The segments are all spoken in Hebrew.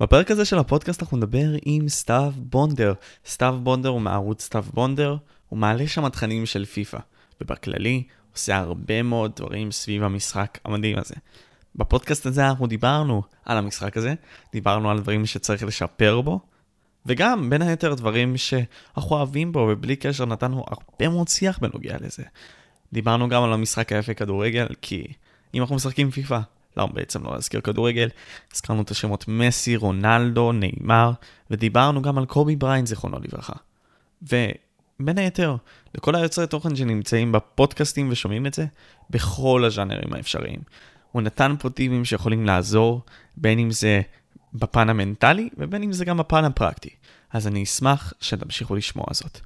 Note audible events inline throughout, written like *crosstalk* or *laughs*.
בפרק הזה של הפודקאסט אנחנו נדבר עם סתיו בונדר. סתיו בונדר הוא מערוץ סתיו בונדר, הוא מעלה שם תכנים של פיפא, ובכללי עושה הרבה מאוד דברים סביב המשחק המדהים הזה. בפודקאסט הזה אנחנו דיברנו על המשחק הזה, דיברנו על דברים שצריך לשפר בו, וגם בין היתר דברים שאנחנו אוהבים בו, ובלי קשר נתנו הרבה מאוד שיח בנוגע לזה. דיברנו גם על המשחק היפה כדורגל, כי אם אנחנו משחקים פיפא, למה בעצם לא להזכיר כדורגל? הזכרנו את השמות מסי, רונלדו, נאמר, ודיברנו גם על קובי בריין, זיכרונו לברכה. ובין היתר, לכל היוצרי תוכן שנמצאים בפודקאסטים ושומעים את זה, בכל הז'אנרים האפשריים. הוא נתן פה טיבים שיכולים לעזור, בין אם זה בפן המנטלי, ובין אם זה גם בפן הפרקטי. אז אני אשמח שתמשיכו לשמוע זאת.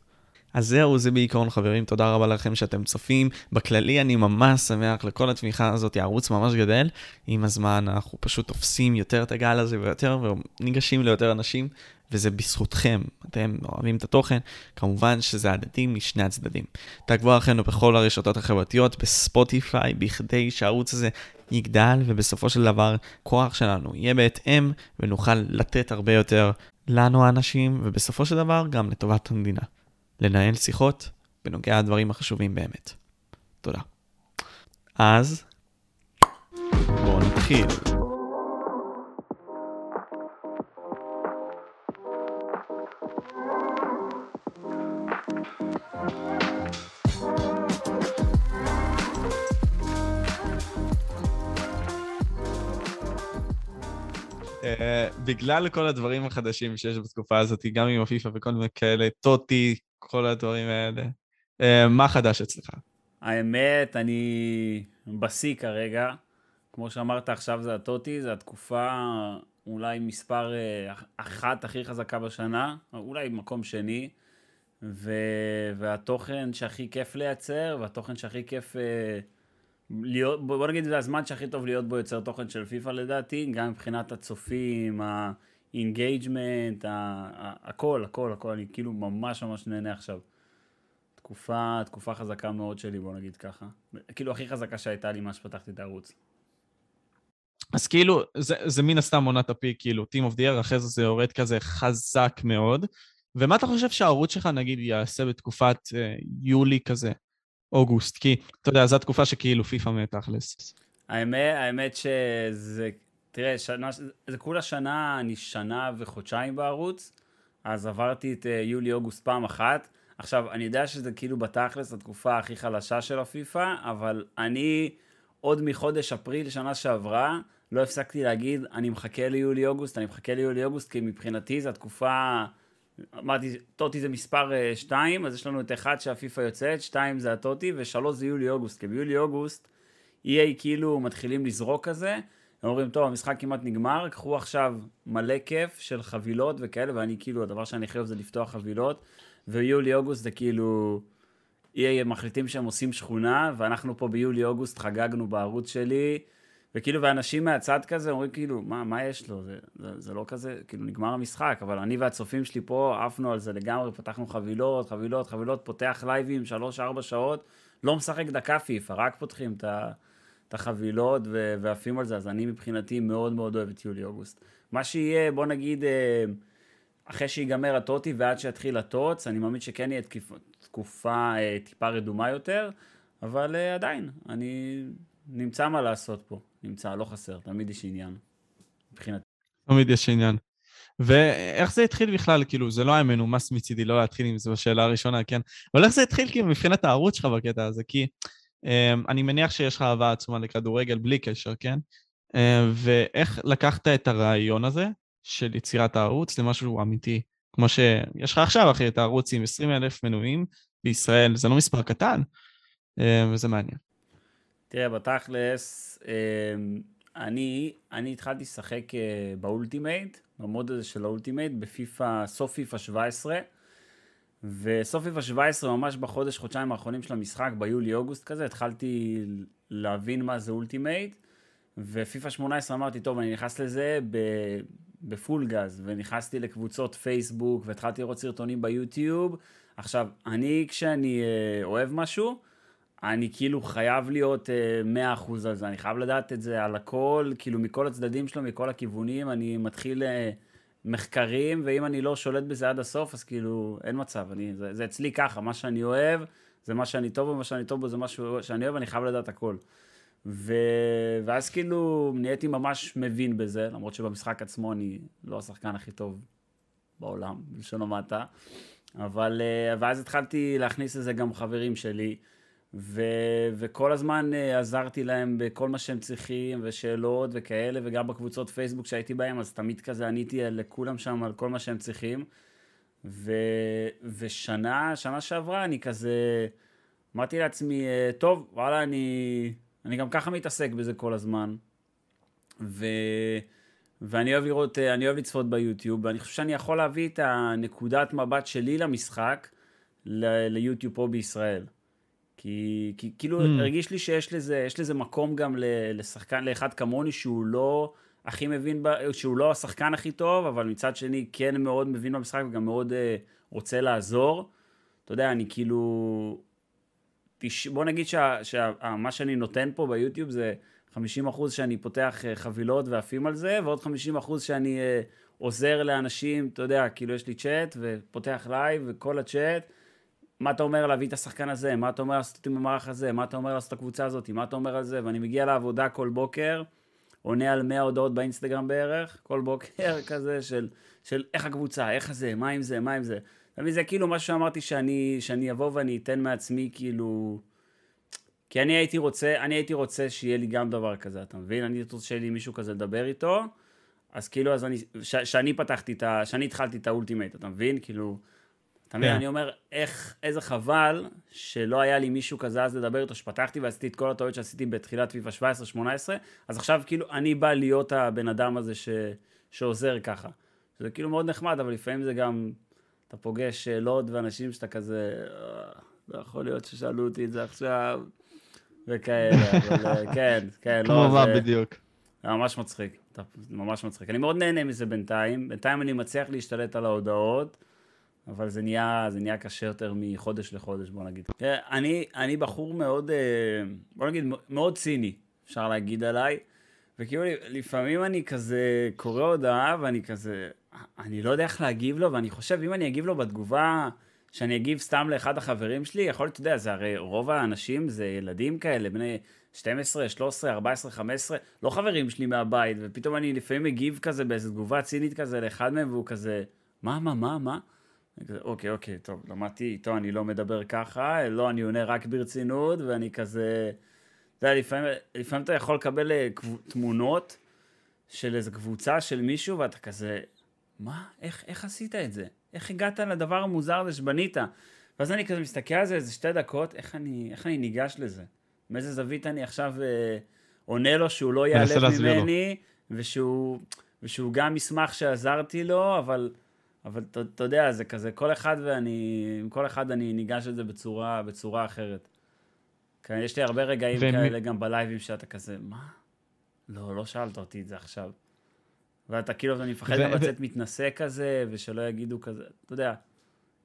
אז זהו, זה בעיקרון חברים, תודה רבה לכם שאתם צופים. בכללי אני ממש שמח לכל התמיכה הזאת, הערוץ ממש גדל. עם הזמן אנחנו פשוט תופסים יותר את הגל הזה ויותר, וניגשים ליותר אנשים, וזה בזכותכם. אתם אוהבים את התוכן, כמובן שזה הדדי משני הצדדים. תעקבו אחרינו בכל הרשתות החברתיות, בספוטיפיי, בכדי שהערוץ הזה יגדל, ובסופו של דבר כוח שלנו יהיה בהתאם, ונוכל לתת הרבה יותר לנו האנשים, ובסופו של דבר גם לטובת המדינה. לנהל שיחות בנוגע לדברים החשובים באמת. תודה. אז, בואו נתחיל. Uh, בגלל כל הדברים החדשים שיש בתקופה הזאת, גם עם הפיפ"א וכל מיני כאלה, טוטי, כל הדברים האלה. Uh, מה חדש אצלך? האמת, אני בשיא כרגע. כמו שאמרת, עכשיו זה הטוטי, זו התקופה אולי מספר uh, אחת הכי חזקה בשנה, אולי מקום שני. ו... והתוכן שהכי כיף לייצר, והתוכן שהכי כיף uh, להיות, בוא נגיד, זה הזמן שהכי טוב להיות בו יוצר תוכן של פיפא לדעתי, גם מבחינת הצופים, engagement, הכל, הכל, הכל, אני כאילו ממש ממש נהנה עכשיו. תקופה, תקופה חזקה מאוד שלי, בוא נגיד ככה. כאילו הכי חזקה שהייתה לי מאז שפתחתי את הערוץ. אז כאילו, זה, זה מן הסתם עונת ה peak, כאילו, Team of the Year, אחרי זה זה יורד כזה חזק מאוד. ומה אתה חושב שהערוץ שלך, נגיד, יעשה בתקופת אה, יולי כזה, אוגוסט? כי, אתה יודע, זו התקופה שכאילו פיפא מתכלס. האמת, האמת שזה תראה, שנה, זה כולה שנה, אני שנה וחודשיים בערוץ, אז עברתי את אה, יולי-אוגוסט פעם אחת. עכשיו, אני יודע שזה כאילו בתכלס התקופה הכי חלשה של הפיפא, אבל אני עוד מחודש אפריל שנה שעברה, לא הפסקתי להגיד, אני מחכה ליולי-אוגוסט, אני מחכה ליולי-אוגוסט, כי מבחינתי זו התקופה, אמרתי, טוטי זה מספר 2, אה, אז יש לנו את אחד שהפיפא יוצאת, 2 זה הטוטי, ו-3 זה יולי-אוגוסט, כי ביולי-אוגוסט EA כאילו מתחילים לזרוק כזה, הם אומרים, טוב, המשחק כמעט נגמר, קחו עכשיו מלא כיף של חבילות וכאלה, ואני כאילו, הדבר שאני הכי אוהב זה לפתוח חבילות, ויולי-אוגוסט זה כאילו, EA מחליטים שהם עושים שכונה, ואנחנו פה ביולי-אוגוסט חגגנו בערוץ שלי, וכאילו, ואנשים מהצד כזה אומרים כאילו, מה, מה יש לו? זה, זה, זה לא כזה, כאילו, נגמר המשחק, אבל אני והצופים שלי פה עפנו על זה לגמרי, פתחנו חבילות, חבילות, חבילות, פותח לייבים, שלוש-ארבע שעות, לא משחק דקה פיפא, רק פותחים את ה... את החבילות ועפים על זה, אז אני מבחינתי מאוד מאוד אוהב את יולי-אוגוסט. מה שיהיה, בוא נגיד, אה, אחרי שיגמר הטוטי ועד שיתחיל הטוץ, אני מאמין שכן יהיה תקופה אה, טיפה רדומה יותר, אבל אה, עדיין, אני נמצא מה לעשות פה, נמצא, לא חסר, תמיד יש עניין, מבחינתי. תמיד יש עניין. ואיך זה התחיל בכלל, כאילו, זה לא היה מנומס מצידי לא להתחיל עם זה בשאלה הראשונה, כן? אבל איך זה התחיל כאילו מבחינת הערוץ שלך בקטע הזה? כי אני מניח שיש לך אהבה עצומה לכדורגל בלי קשר, כן? אמ, ואיך לקחת את הרעיון הזה של יצירת הערוץ למשהו אמיתי? כמו שיש לך עכשיו, אחי, את הערוץ עם 20 אלף מנויים בישראל, זה לא מספר קטן, אמ, וזה מעניין. תראה, בתכלס, אני, אני התחלתי לשחק אה, ב Ultimate, ב mode הזה של ה Ultimate, בפיפא, סוף פיפא 17. וסוף פיפ"א 17, ממש בחודש, חודשיים האחרונים של המשחק, ביולי-אוגוסט כזה, התחלתי להבין מה זה Ultimate, ופיפ"א 18 אמרתי, טוב, אני נכנס לזה בפול גז, ונכנסתי לקבוצות פייסבוק, והתחלתי לראות סרטונים ביוטיוב. עכשיו, אני, כשאני אה, אוהב משהו, אני כאילו חייב להיות אה, 100% על זה, אני חייב לדעת את זה על הכל, כאילו מכל הצדדים שלו, מכל הכיוונים, אני מתחיל אה, מחקרים, ואם אני לא שולט בזה עד הסוף, אז כאילו, אין מצב, אני, זה, זה אצלי ככה, מה שאני אוהב, זה מה שאני טוב בו, מה שאני טוב בו זה מה שאני אוהב, אני חייב לדעת הכל. ו... ואז כאילו נהייתי ממש מבין בזה, למרות שבמשחק עצמו אני לא השחקן הכי טוב בעולם, בלשון המעטה. אבל, אה, ואז התחלתי להכניס לזה גם חברים שלי, ו, וכל הזמן אה, עזרתי להם בכל מה שהם צריכים, ושאלות וכאלה, וגם בקבוצות פייסבוק שהייתי בהם, אז תמיד כזה עניתי לכולם שם על כל מה שהם צריכים. ו, ושנה, שנה שעברה אני כזה, אמרתי לעצמי, אה, טוב, וואלה, אני, אני גם ככה מתעסק בזה כל הזמן. ו... ואני אוהב לראות, אה, אני אוהב לצפות ביוטיוב, ואני חושב שאני יכול להביא את הנקודת מבט שלי למשחק ל- ליוטיוב פה בישראל. כי, כי כאילו mm. הרגיש לי שיש לזה, יש לזה מקום גם לשחקן, לאחד כמוני שהוא לא הכי מבין, שהוא לא השחקן הכי טוב, אבל מצד שני כן מאוד מבין במשחק וגם מאוד אה, רוצה לעזור. אתה יודע, אני כאילו... תש... בוא נגיד שמה שה... שה... שאני נותן פה ביוטיוב זה 50 אחוז שאני פותח אה, חבילות ועפים על זה, ועוד 50 אחוז שאני אה, עוזר לאנשים, אתה יודע, כאילו יש לי צ'אט ופותח לייב וכל הצ'אט, מה אתה אומר להביא את השחקן הזה, מה אתה אומר לעשות עם המערך הזה, מה אתה אומר לעשות את הקבוצה הזאת, מה אתה אומר על זה, ואני מגיע לעבודה כל בוקר, עונה על 100 הודעות באינסטגרם בערך, כל בוקר *laughs* כזה של, של איך הקבוצה, איך זה, מה עם זה, מה עם זה. אתה זה כאילו משהו שאמרתי שאני, שאני אבוא ואני אתן מעצמי כאילו... כי אני הייתי רוצה, אני הייתי רוצה שיהיה לי גם דבר כזה, אתה מבין? אני רוצה שיהיה לי מישהו כזה לדבר איתו, אז כאילו, אז אני, שאני פתחתי את ה... שאני התחלתי את ה Ultimate, אתה מבין? כאילו, אתה מבין? כן. אני אומר, איך, איזה חבל שלא היה לי מישהו כזה אז לדבר איתו, שפתחתי ועשיתי את כל הטעויות שעשיתי בתחילת פיפ"א 17-18, אז עכשיו כאילו אני בא להיות הבן אדם הזה ש, שעוזר ככה. זה כאילו מאוד נחמד, אבל לפעמים זה גם, אתה פוגש שאלות ואנשים שאתה כזה, אה, לא יכול להיות ששאלו אותי את זה עכשיו. וכאלה, אבל אה, *laughs* כן, כן, לא, כמו מה בדיוק. זה ממש מצחיק, ממש מצחיק. אני מאוד נהנה מזה בינתיים, בינתיים אני מצליח להשתלט על ההודעות, אבל זה נהיה, זה נהיה קשה יותר מחודש לחודש, בוא נגיד. אני, אני בחור מאוד, אה, בוא נגיד, מאוד ציני, אפשר להגיד עליי, וכאילו לפעמים אני כזה קורא הודעה ואני כזה, אני לא יודע איך להגיב לו, ואני חושב, אם אני אגיב לו בתגובה... שאני אגיב סתם לאחד החברים שלי, יכול להיות, אתה יודע, זה הרי רוב האנשים זה ילדים כאלה, בני 12, 13, 14, 15, לא חברים שלי מהבית, ופתאום אני לפעמים מגיב כזה באיזו תגובה צינית כזה לאחד מהם, והוא כזה, מה, מה, מה, מה? אוקיי, אוקיי, טוב, למדתי איתו, אני לא מדבר ככה, לא, אני עונה רק ברצינות, ואני כזה, אתה יודע, לפעמים, לפעמים אתה יכול לקבל אה, תמונות של איזו קבוצה של מישהו, ואתה כזה, מה, איך, איך עשית את זה? איך הגעת לדבר המוזר הזה שבנית? ואז אני כזה מסתכל על זה איזה שתי דקות, איך אני, איך אני ניגש לזה? מאיזה זווית אני עכשיו אה, עונה לו שהוא לא ייעלב ממני, ושהוא, ושהוא גם ישמח שעזרתי לו, אבל, אבל אתה יודע, זה כזה, כל אחד ואני, עם כל אחד אני ניגש לזה בצורה, בצורה אחרת. כן, יש לי הרבה רגעים ומ... כאלה גם בלייבים שאתה כזה, מה? לא, לא שאלת אותי את זה עכשיו. ואתה כאילו, אני מפחד גם לצאת מתנשא כזה, ושלא יגידו כזה, אתה יודע,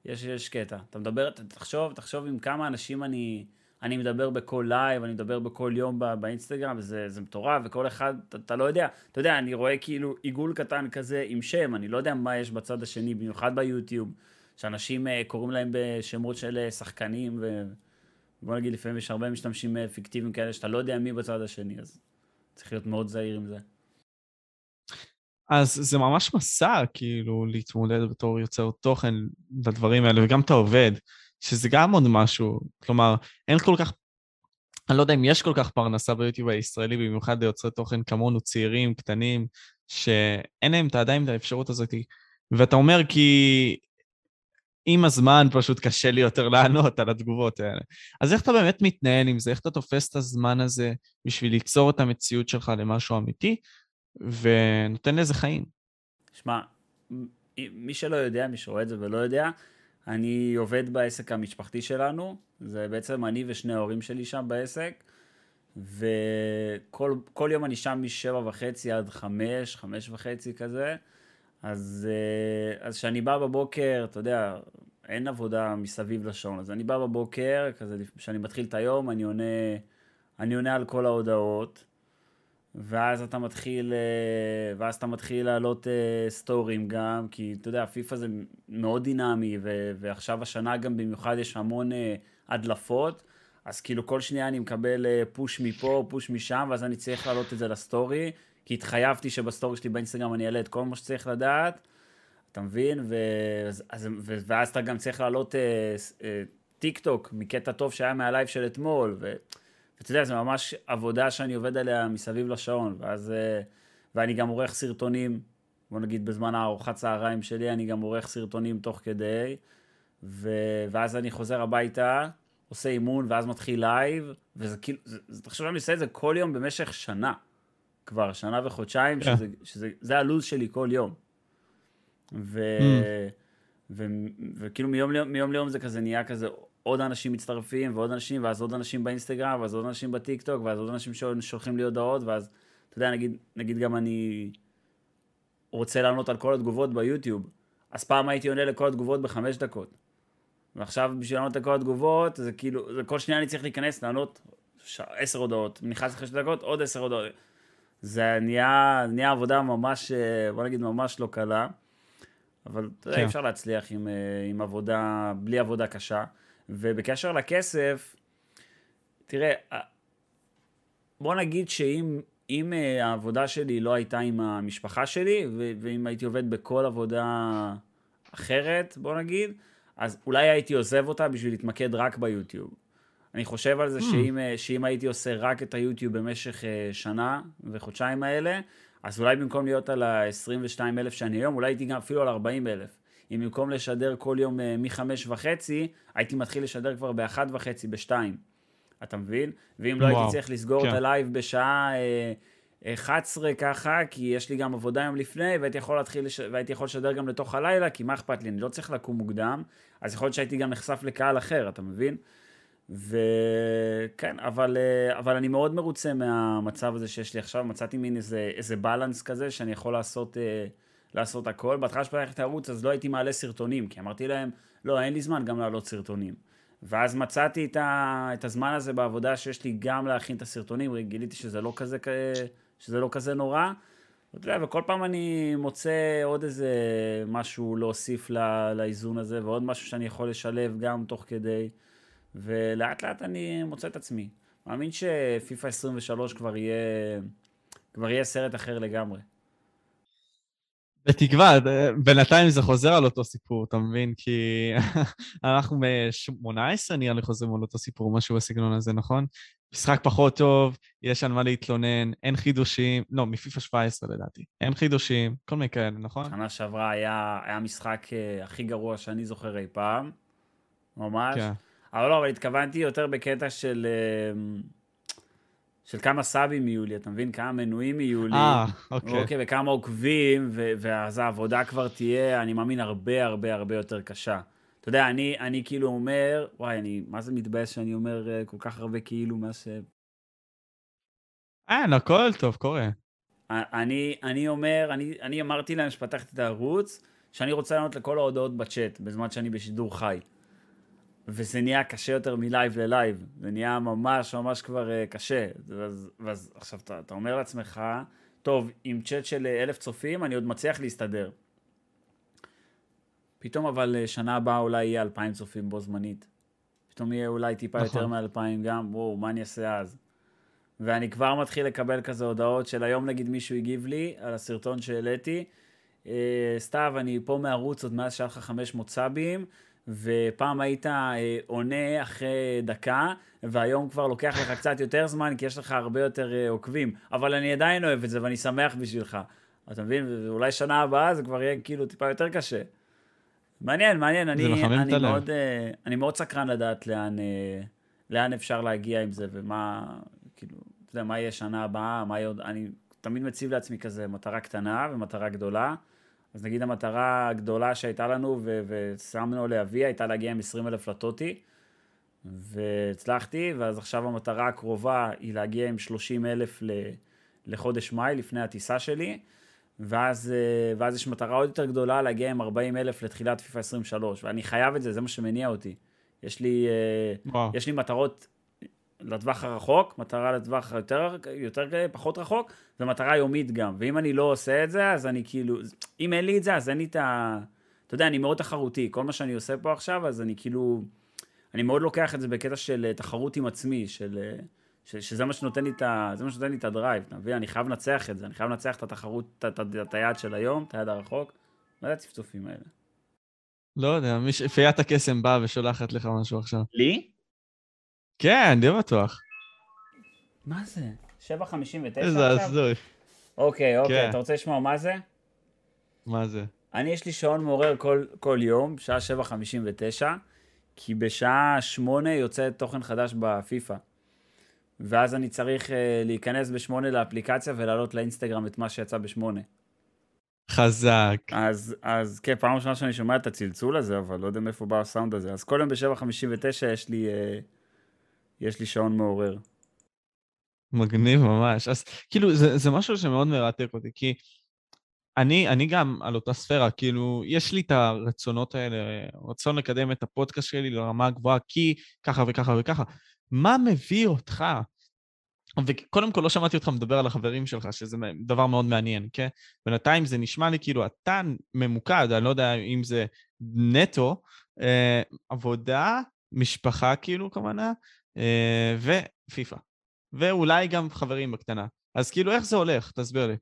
יש, יש קטע. אתה מדבר, תחשוב, תחשוב עם כמה אנשים אני, אני מדבר בכל לייב, אני מדבר בכל יום בא, באינסטגרם, וזה מטורף, וכל אחד, אתה, אתה לא יודע, אתה יודע, אני רואה כאילו עיגול קטן כזה עם שם, אני לא יודע מה יש בצד השני, במיוחד ביוטיוב, שאנשים uh, קוראים להם בשמות של uh, שחקנים, ובוא נגיד, לפעמים יש הרבה משתמשים uh, פיקטיביים כאלה, שאתה לא יודע מי בצד השני, אז צריך להיות מאוד זהיר עם זה. אז זה ממש מסע, כאילו, להתמודד בתור יוצר תוכן לדברים האלה, וגם אתה עובד, שזה גם עוד משהו. כלומר, אין כל כך, אני לא יודע אם יש כל כך פרנסה ביוטיוב הישראלי, במיוחד ליוצרי תוכן כמונו, צעירים, קטנים, שאין להם עדיין את האפשרות הזאת. ואתה אומר כי עם הזמן פשוט קשה לי יותר לענות על התגובות האלה. אז איך אתה באמת מתנהל עם זה? איך אתה תופס את הזמן הזה בשביל ליצור את המציאות שלך למשהו אמיתי? ונותן לזה חיים. שמע, מי שלא יודע, מי שרואה את זה ולא יודע, אני עובד בעסק המשפחתי שלנו, זה בעצם אני ושני ההורים שלי שם בעסק, וכל יום אני שם משבע וחצי עד חמש, חמש וחצי כזה, אז כשאני בא בבוקר, אתה יודע, אין עבודה מסביב לשעון. אז אני בא בבוקר, כזה, כשאני מתחיל את היום, אני עונה, אני עונה על כל ההודעות, ואז אתה מתחיל, אה, ואז אתה מתחיל להעלות אה, סטורים גם, כי אתה יודע, פיפא זה מאוד דינמי, ו, ועכשיו השנה גם במיוחד יש המון אה, הדלפות, אז כאילו כל שנייה אני מקבל פוש מפה, פוש משם, ואז אני צריך להעלות את זה לסטורי, כי התחייבתי שבסטורי שלי באינסטגרם אני אעלה את כל מה שצריך לדעת. אתה מבין? ו... אז, ו... ואז אתה גם צריך לעלות אה, טיק טוק מקטע טוב שהיה מהלייב של אתמול, ו... ואתה יודע, זה ממש עבודה שאני עובד עליה מסביב לשעון, ואז... אה, ואני גם עורך סרטונים, בוא נגיד בזמן הארוחת צהריים שלי, אני גם עורך סרטונים תוך כדי, ו... ואז אני חוזר הביתה, עושה אימון, ואז מתחיל לייב, וזה כאילו, תחשוב, אני עושה את זה כל יום במשך שנה, כבר שנה וחודשיים, yeah. כן. שזה, שזה, זה הלו"ז שלי כל יום. ו... אממ. ו... וכאילו מיום ליום, מיום ליום זה כזה נהיה כזה עוד אנשים מצטרפים ועוד אנשים ואז עוד אנשים באינסטגרם ואז עוד אנשים בטיק טוק ואז עוד אנשים שולחים לי הודעות ואז אתה יודע נגיד, נגיד גם אני רוצה לענות על כל התגובות ביוטיוב אז פעם הייתי עונה לכל התגובות בחמש דקות ועכשיו בשביל לענות לכל התגובות זה כאילו זה כל שניה אני צריך להיכנס לענות. עשר הודעות נכנס אחרי שתי דקות עוד עשר הודעות זה נהיה, נהיה עבודה ממש בוא נגיד ממש לא קלה אבל אתה יודע, כן. אפשר להצליח עם, אה, עם עבודה, בלי עבודה קשה. ובקשר לכסף, תראה, בוא נגיד שאם אם אה, העבודה שלי לא הייתה עם המשפחה שלי, ואם הייתי עובד בכל עבודה אחרת, בוא נגיד, אז אולי הייתי עוזב אותה בשביל להתמקד רק ביוטיוב. אני חושב על זה mm. שאם, אה, שאם הייתי עושה רק את היוטיוב במשך שנה וחודשיים האלה, אז אולי במקום להיות על ה-22 אלף שאני היום, אולי הייתי גם אפילו על 40 אלף. אם במקום לשדר כל יום אה, מ-5 וחצי, הייתי מתחיל לשדר כבר ב-1 וחצי, ב-2. אתה מבין? ואם לא וואו, הייתי צריך לסגור כן. את הלייב בשעה אה, 11 ככה, כי יש לי גם עבודה יום לפני, והייתי יכול להתחיל, לש... והייתי יכול לשדר גם לתוך הלילה, כי מה אכפת לי? אני לא צריך לקום מוקדם, אז יכול להיות שהייתי גם נחשף לקהל אחר, אתה מבין? וכן, אבל, אה, אבל אני מאוד מרוצה מהמצב הזה שיש לי עכשיו, מצאתי מין איזה, איזה balance כזה שאני יכול לעשות, אה, לעשות הכל. בהתחלה שפתחתי את הערוץ אז לא הייתי מעלה סרטונים, כי אמרתי להם, לא, אין לי זמן גם להעלות סרטונים. ואז מצאתי את, ה, את הזמן הזה בעבודה שיש לי גם להכין את הסרטונים, גיליתי שזה לא כזה, שזה לא כזה נורא. ואתה יודע, וכל פעם אני מוצא עוד איזה משהו להוסיף לאיזון הזה, ועוד משהו שאני יכול לשלב גם תוך כדי. ולאט לאט אני מוצא את עצמי. מאמין שפיפא 23 כבר יהיה, כבר יהיה סרט אחר לגמרי. בתקווה, בינתיים זה חוזר על אותו סיפור, אתה מבין? כי *laughs* אנחנו ב-18 נראה לי חוזרים על אותו סיפור, משהו בסגנון הזה, נכון? משחק פחות טוב, יש על מה להתלונן, אין חידושים, לא, מפיפ"א 17 לדעתי, אין חידושים, כל מיני כאלה, נכון? שנה שעברה היה, היה משחק אה, הכי גרוע שאני זוכר אי פעם, ממש. כן. אבל לא, אבל התכוונתי יותר בקטע של... אמ, של כמה סאבים יהיו לי, אתה מבין? כמה מנויים יהיו לי. אה, אוקיי. אוקיי, וכמה עוקבים, ו- ואז העבודה כבר תהיה, אני מאמין, הרבה הרבה הרבה יותר קשה. אתה יודע, אני, אני כאילו אומר, וואי, אני, מה זה מתבאס שאני אומר אה, כל כך הרבה כאילו מה ש... אין, הכל טוב, קורה. אני, אני אומר, אני, אני אמרתי להם שפתחתי את הערוץ, שאני רוצה לענות לכל ההודעות בצ'אט, בזמן שאני בשידור חי. וזה נהיה קשה יותר מלייב ללייב, זה נהיה ממש ממש כבר אה, קשה. ואז, ואז עכשיו אתה, אתה אומר לעצמך, טוב, עם צ'אט של אה, אלף צופים אני עוד מצליח להסתדר. פתאום אבל אה, שנה הבאה אולי יהיה אלפיים צופים בו זמנית. פתאום יהיה אולי טיפה נכון. יותר מאלפיים גם, וואו, מה אני אעשה אז? ואני כבר מתחיל לקבל כזה הודעות של היום נגיד מישהו הגיב לי על הסרטון שהעליתי, סתיו, אני פה מערוץ עוד מאז שהיה לך 500 סאבים, ופעם היית אה, עונה אחרי דקה, והיום כבר לוקח לך קצת יותר זמן, כי יש לך הרבה יותר אה, עוקבים. אבל אני עדיין אוהב את זה, ואני שמח בשבילך. אתה מבין? ואולי שנה הבאה זה כבר יהיה כאילו טיפה יותר קשה. מעניין, מעניין. אני, אני, מאוד, אה, אני מאוד סקרן לדעת לאן, לאן אפשר להגיע עם זה, ומה, כאילו, אתה יודע, מה יהיה שנה הבאה, מה יהיה עוד... אני תמיד מציב לעצמי כזה מטרה קטנה ומטרה גדולה. אז נגיד המטרה הגדולה שהייתה לנו ושמנו להביא הייתה להגיע עם 20 אלף לטוטי והצלחתי ואז עכשיו המטרה הקרובה היא להגיע עם 30 אלף לחודש מאי לפני הטיסה שלי ואז, אה, ואז יש מטרה עוד יותר גדולה להגיע עם 40 אלף לתחילת פיפא 23, ואני חייב את זה, זה מה שמניע אותי. יש לי, אה, וואו. יש לי מטרות לטווח הרחוק, מטרה לטווח יותר, יותר פחות רחוק, ומטרה יומית גם. ואם אני לא עושה את זה, אז אני כאילו, אם אין לי את זה, אז אין לי את ה... אתה יודע, אני מאוד תחרותי. כל מה שאני עושה פה עכשיו, אז אני כאילו, אני מאוד לוקח את זה בקטע של אה, תחרות עם עצמי, של... אה, ש, שזה מה שנותן לי את ה... זה מה שנותן לי את הדרייב, אתה מבין? אני חייב לנצח את זה, אני חייב לנצח את התחרות, את, את, את היעד של היום, את היעד הרחוק. מה זה הצפצופים האלה? לא יודע, מי ש- פיית הקסם באה ושולחת לך משהו עכשיו. לי? כן, די בטוח. מה זה? 7.59 איזה עכשיו? הזוי. אוקיי, אוקיי, כן. אתה רוצה לשמוע מה זה? מה זה? אני, יש לי שעון מעורר כל, כל יום, בשעה 7.59, כי בשעה 8 יוצא תוכן חדש בפיפא. ואז אני צריך uh, להיכנס ב-8 לאפליקציה ולהעלות לאינסטגרם את מה שיצא ב-8. חזק. אז, אז כן, פעם ראשונה שאני שומע את הצלצול הזה, אבל לא יודע מאיפה בא הסאונד הזה. אז כל יום ב-7.59 יש לי, uh, יש לי שעון מעורר. מגניב ממש. אז כאילו, זה, זה משהו שמאוד מרתק אותי, כי אני, אני גם על אותה ספירה, כאילו, יש לי את הרצונות האלה, רצון לקדם את הפודקאסט שלי לרמה גבוהה, כי ככה וככה וככה. מה מביא אותך? וקודם כל לא שמעתי אותך מדבר על החברים שלך, שזה דבר מאוד מעניין, כן? בינתיים זה נשמע לי כאילו אתה ממוקד, אני לא יודע אם זה נטו, אה, עבודה, משפחה כאילו אה, ופיפא. ואולי גם חברים בקטנה. אז כאילו, איך זה הולך? תסביר לי.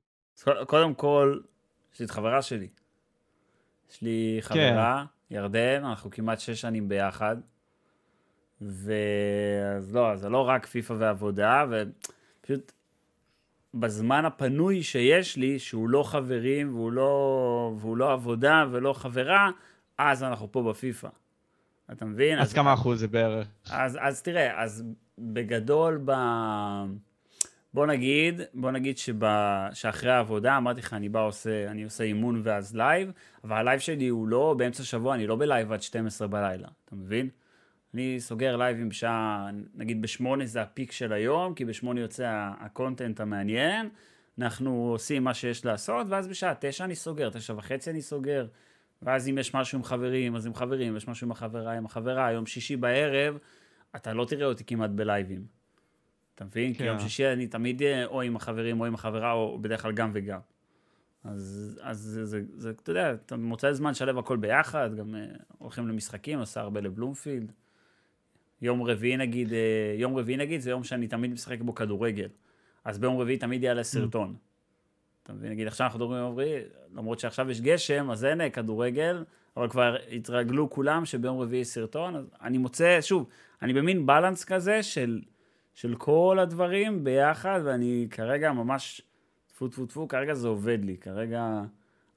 קודם כל, יש לי את חברה שלי. יש לי חברה, ירדן, אנחנו כמעט שש שנים ביחד. ואז לא, זה לא רק פיפא ועבודה, ופשוט בזמן הפנוי שיש לי, שהוא לא חברים והוא לא, והוא לא עבודה ולא חברה, אז אנחנו פה בפיפא. אתה מבין? אז כמה אחוז זה בערך? אז, אז תראה, אז בגדול, ב... בוא נגיד, בוא נגיד שב... שאחרי העבודה, אמרתי לך, אני בא עושה, אני עושה אימון ואז לייב, אבל הלייב שלי הוא לא באמצע השבוע, אני לא בלייב עד 12 בלילה, אתה מבין? אני סוגר לייבים בשעה, נגיד בשמונה זה ה peak של היום, כי בשמונה יוצא ה content המעניין, אנחנו עושים מה שיש לעשות, ואז בשעה תשע אני סוגר, תשע וחצי אני סוגר, ואז אם יש משהו עם חברים, אז עם חברים, יש משהו עם החברה, עם החברה, יום שישי בערב, אתה לא תראה אותי כמעט בלייבים. אתה מבין? כי כן. יום שישי אני תמיד אהיה או עם החברים או עם החברה, או בדרך כלל גם וגם. אז, אז זה, זה, זה, אתה יודע, אתה מוצא זמן לשלב הכל ביחד, גם אה, הולכים למשחקים, עושה הרבה לבלומפילד. יום רביעי נגיד, אה, יום רביעי נגיד, זה יום שאני תמיד משחק בו כדורגל. אז ביום רביעי תמיד יעלה סרטון. אתה מבין? נגיד עכשיו אנחנו מדברים ביום רביעי, למרות שעכשיו יש גשם, אז אין כדורגל, אבל כבר התרגלו כולם שביום רביעי יש סרטון, אז אני מוצא, שוב, אני במין בלנס כזה של, של כל הדברים ביחד, ואני כרגע ממש, טפו טפו טפו, כרגע זה עובד לי, כרגע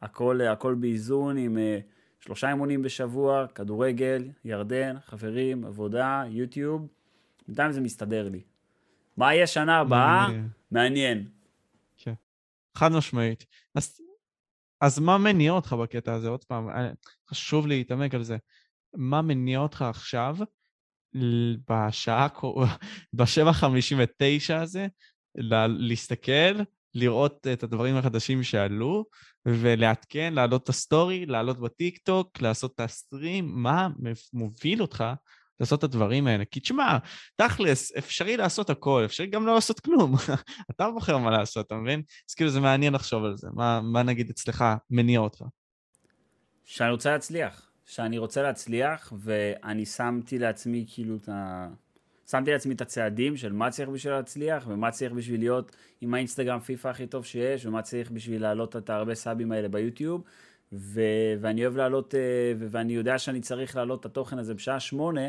הכל, הכל באיזון עם אה, שלושה אימונים בשבוע, כדורגל, ירדן, חברים, עבודה, יוטיוב, בינתיים זה מסתדר לי. מה יהיה שנה הבאה? מעניין. חד משמעית. אז, אז מה מניע אותך בקטע הזה? עוד פעם, אה, חשוב להתעמק על זה. מה מניע אותך עכשיו, בשעה, *laughs* ב-7.59 הזה, ל- להסתכל, לראות את הדברים החדשים שעלו, ולעדכן, להעלות את הסטורי, לעלות בטיקטוק, לעשות את ה stream, מה מוביל אותך לעשות את הדברים האלה? כי תשמע, תכלס, אפשרי לעשות הכל, אפשרי גם לא לעשות כלום. *laughs* אתה בוחר מה לעשות, אתה מבין? אז כאילו זה מעניין לחשוב על זה. מה, מה נגיד אצלך מניע אותך? שאני רוצה להצליח. שאני רוצה להצליח, ואני שמתי לעצמי כאילו את ה... שמתי לעצמי את הצעדים של מה צריך בשביל להצליח, ומה צריך בשביל להיות עם האינסטגרם פיפא הכי טוב שיש, ומה צריך בשביל להעלות את הרבה סאבים האלה ביוטיוב. ו... ואני אוהב להעלות, אה, ו- ואני יודע שאני צריך להעלות את התוכן הזה בשעה שמונה,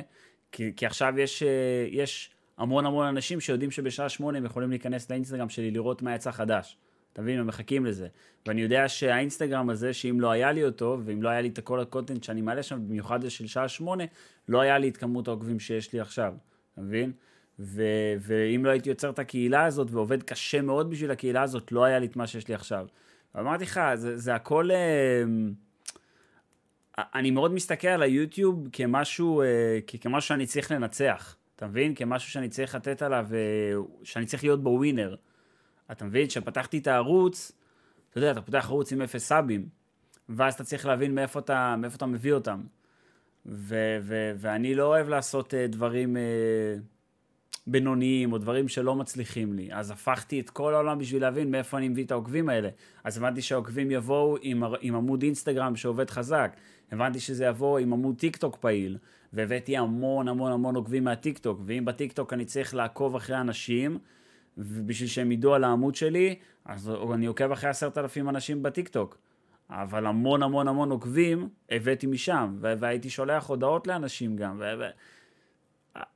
כי, כי עכשיו יש, אה, יש המון המון אנשים שיודעים שבשעה שמונה הם יכולים להיכנס לאינסטגרם שלי לראות מה יצא חדש. אתה מבין? הם מחכים לזה. ואני יודע שהאינסטגרם הזה, שאם לא היה לי אותו, ואם לא היה לי את כל הקונטנט שאני מעלה שם, במיוחד זה של שעה שמונה, לא היה לי את כמות העוקבים שיש לי עכשיו. אתה מבין? ו- ואם לא הייתי יוצר את הקהילה הזאת ועובד קשה מאוד בשביל הקהילה הזאת, לא היה לי את מה שיש לי עכשיו. ואמרתי לך, זה, זה הכל... אה, אני מאוד מסתכל על היוטיוב כמשהו, אה, כמשהו שאני צריך לנצח. אתה מבין? כמשהו שאני צריך לתת עליו, אה, שאני צריך להיות בו ווינר. אתה מבין? כשפתחתי את הערוץ, אתה יודע, אתה פותח ערוץ עם אפס סאבים, ואז אתה צריך להבין מאיפה אתה, מאיפה אתה מביא אותם. ו- ו- ואני לא אוהב לעשות uh, דברים בינוניים, או דברים שלא מצליחים לי. אז הפכתי את כל העולם בשביל להבין מאיפה אני מביא את העוקבים האלה. אז הבנתי שהעוקבים יבואו עם, עם עמוד אינסטגרם שעובד חזק. הבנתי שזה יבוא עם עמוד טיק טוק פעיל. והבאתי המון המון המון עוקבים מהטיק טוק. ואם בטיק טוק אני צריך לעקוב אחרי אנשים, ובשביל שהם ידעו על העמוד שלי, אז אני עוקב אחרי עשרת אלפים אנשים בטיק טוק. אבל המון המון המון עוקבים הבאתי משם, והייתי שולח הודעות לאנשים גם.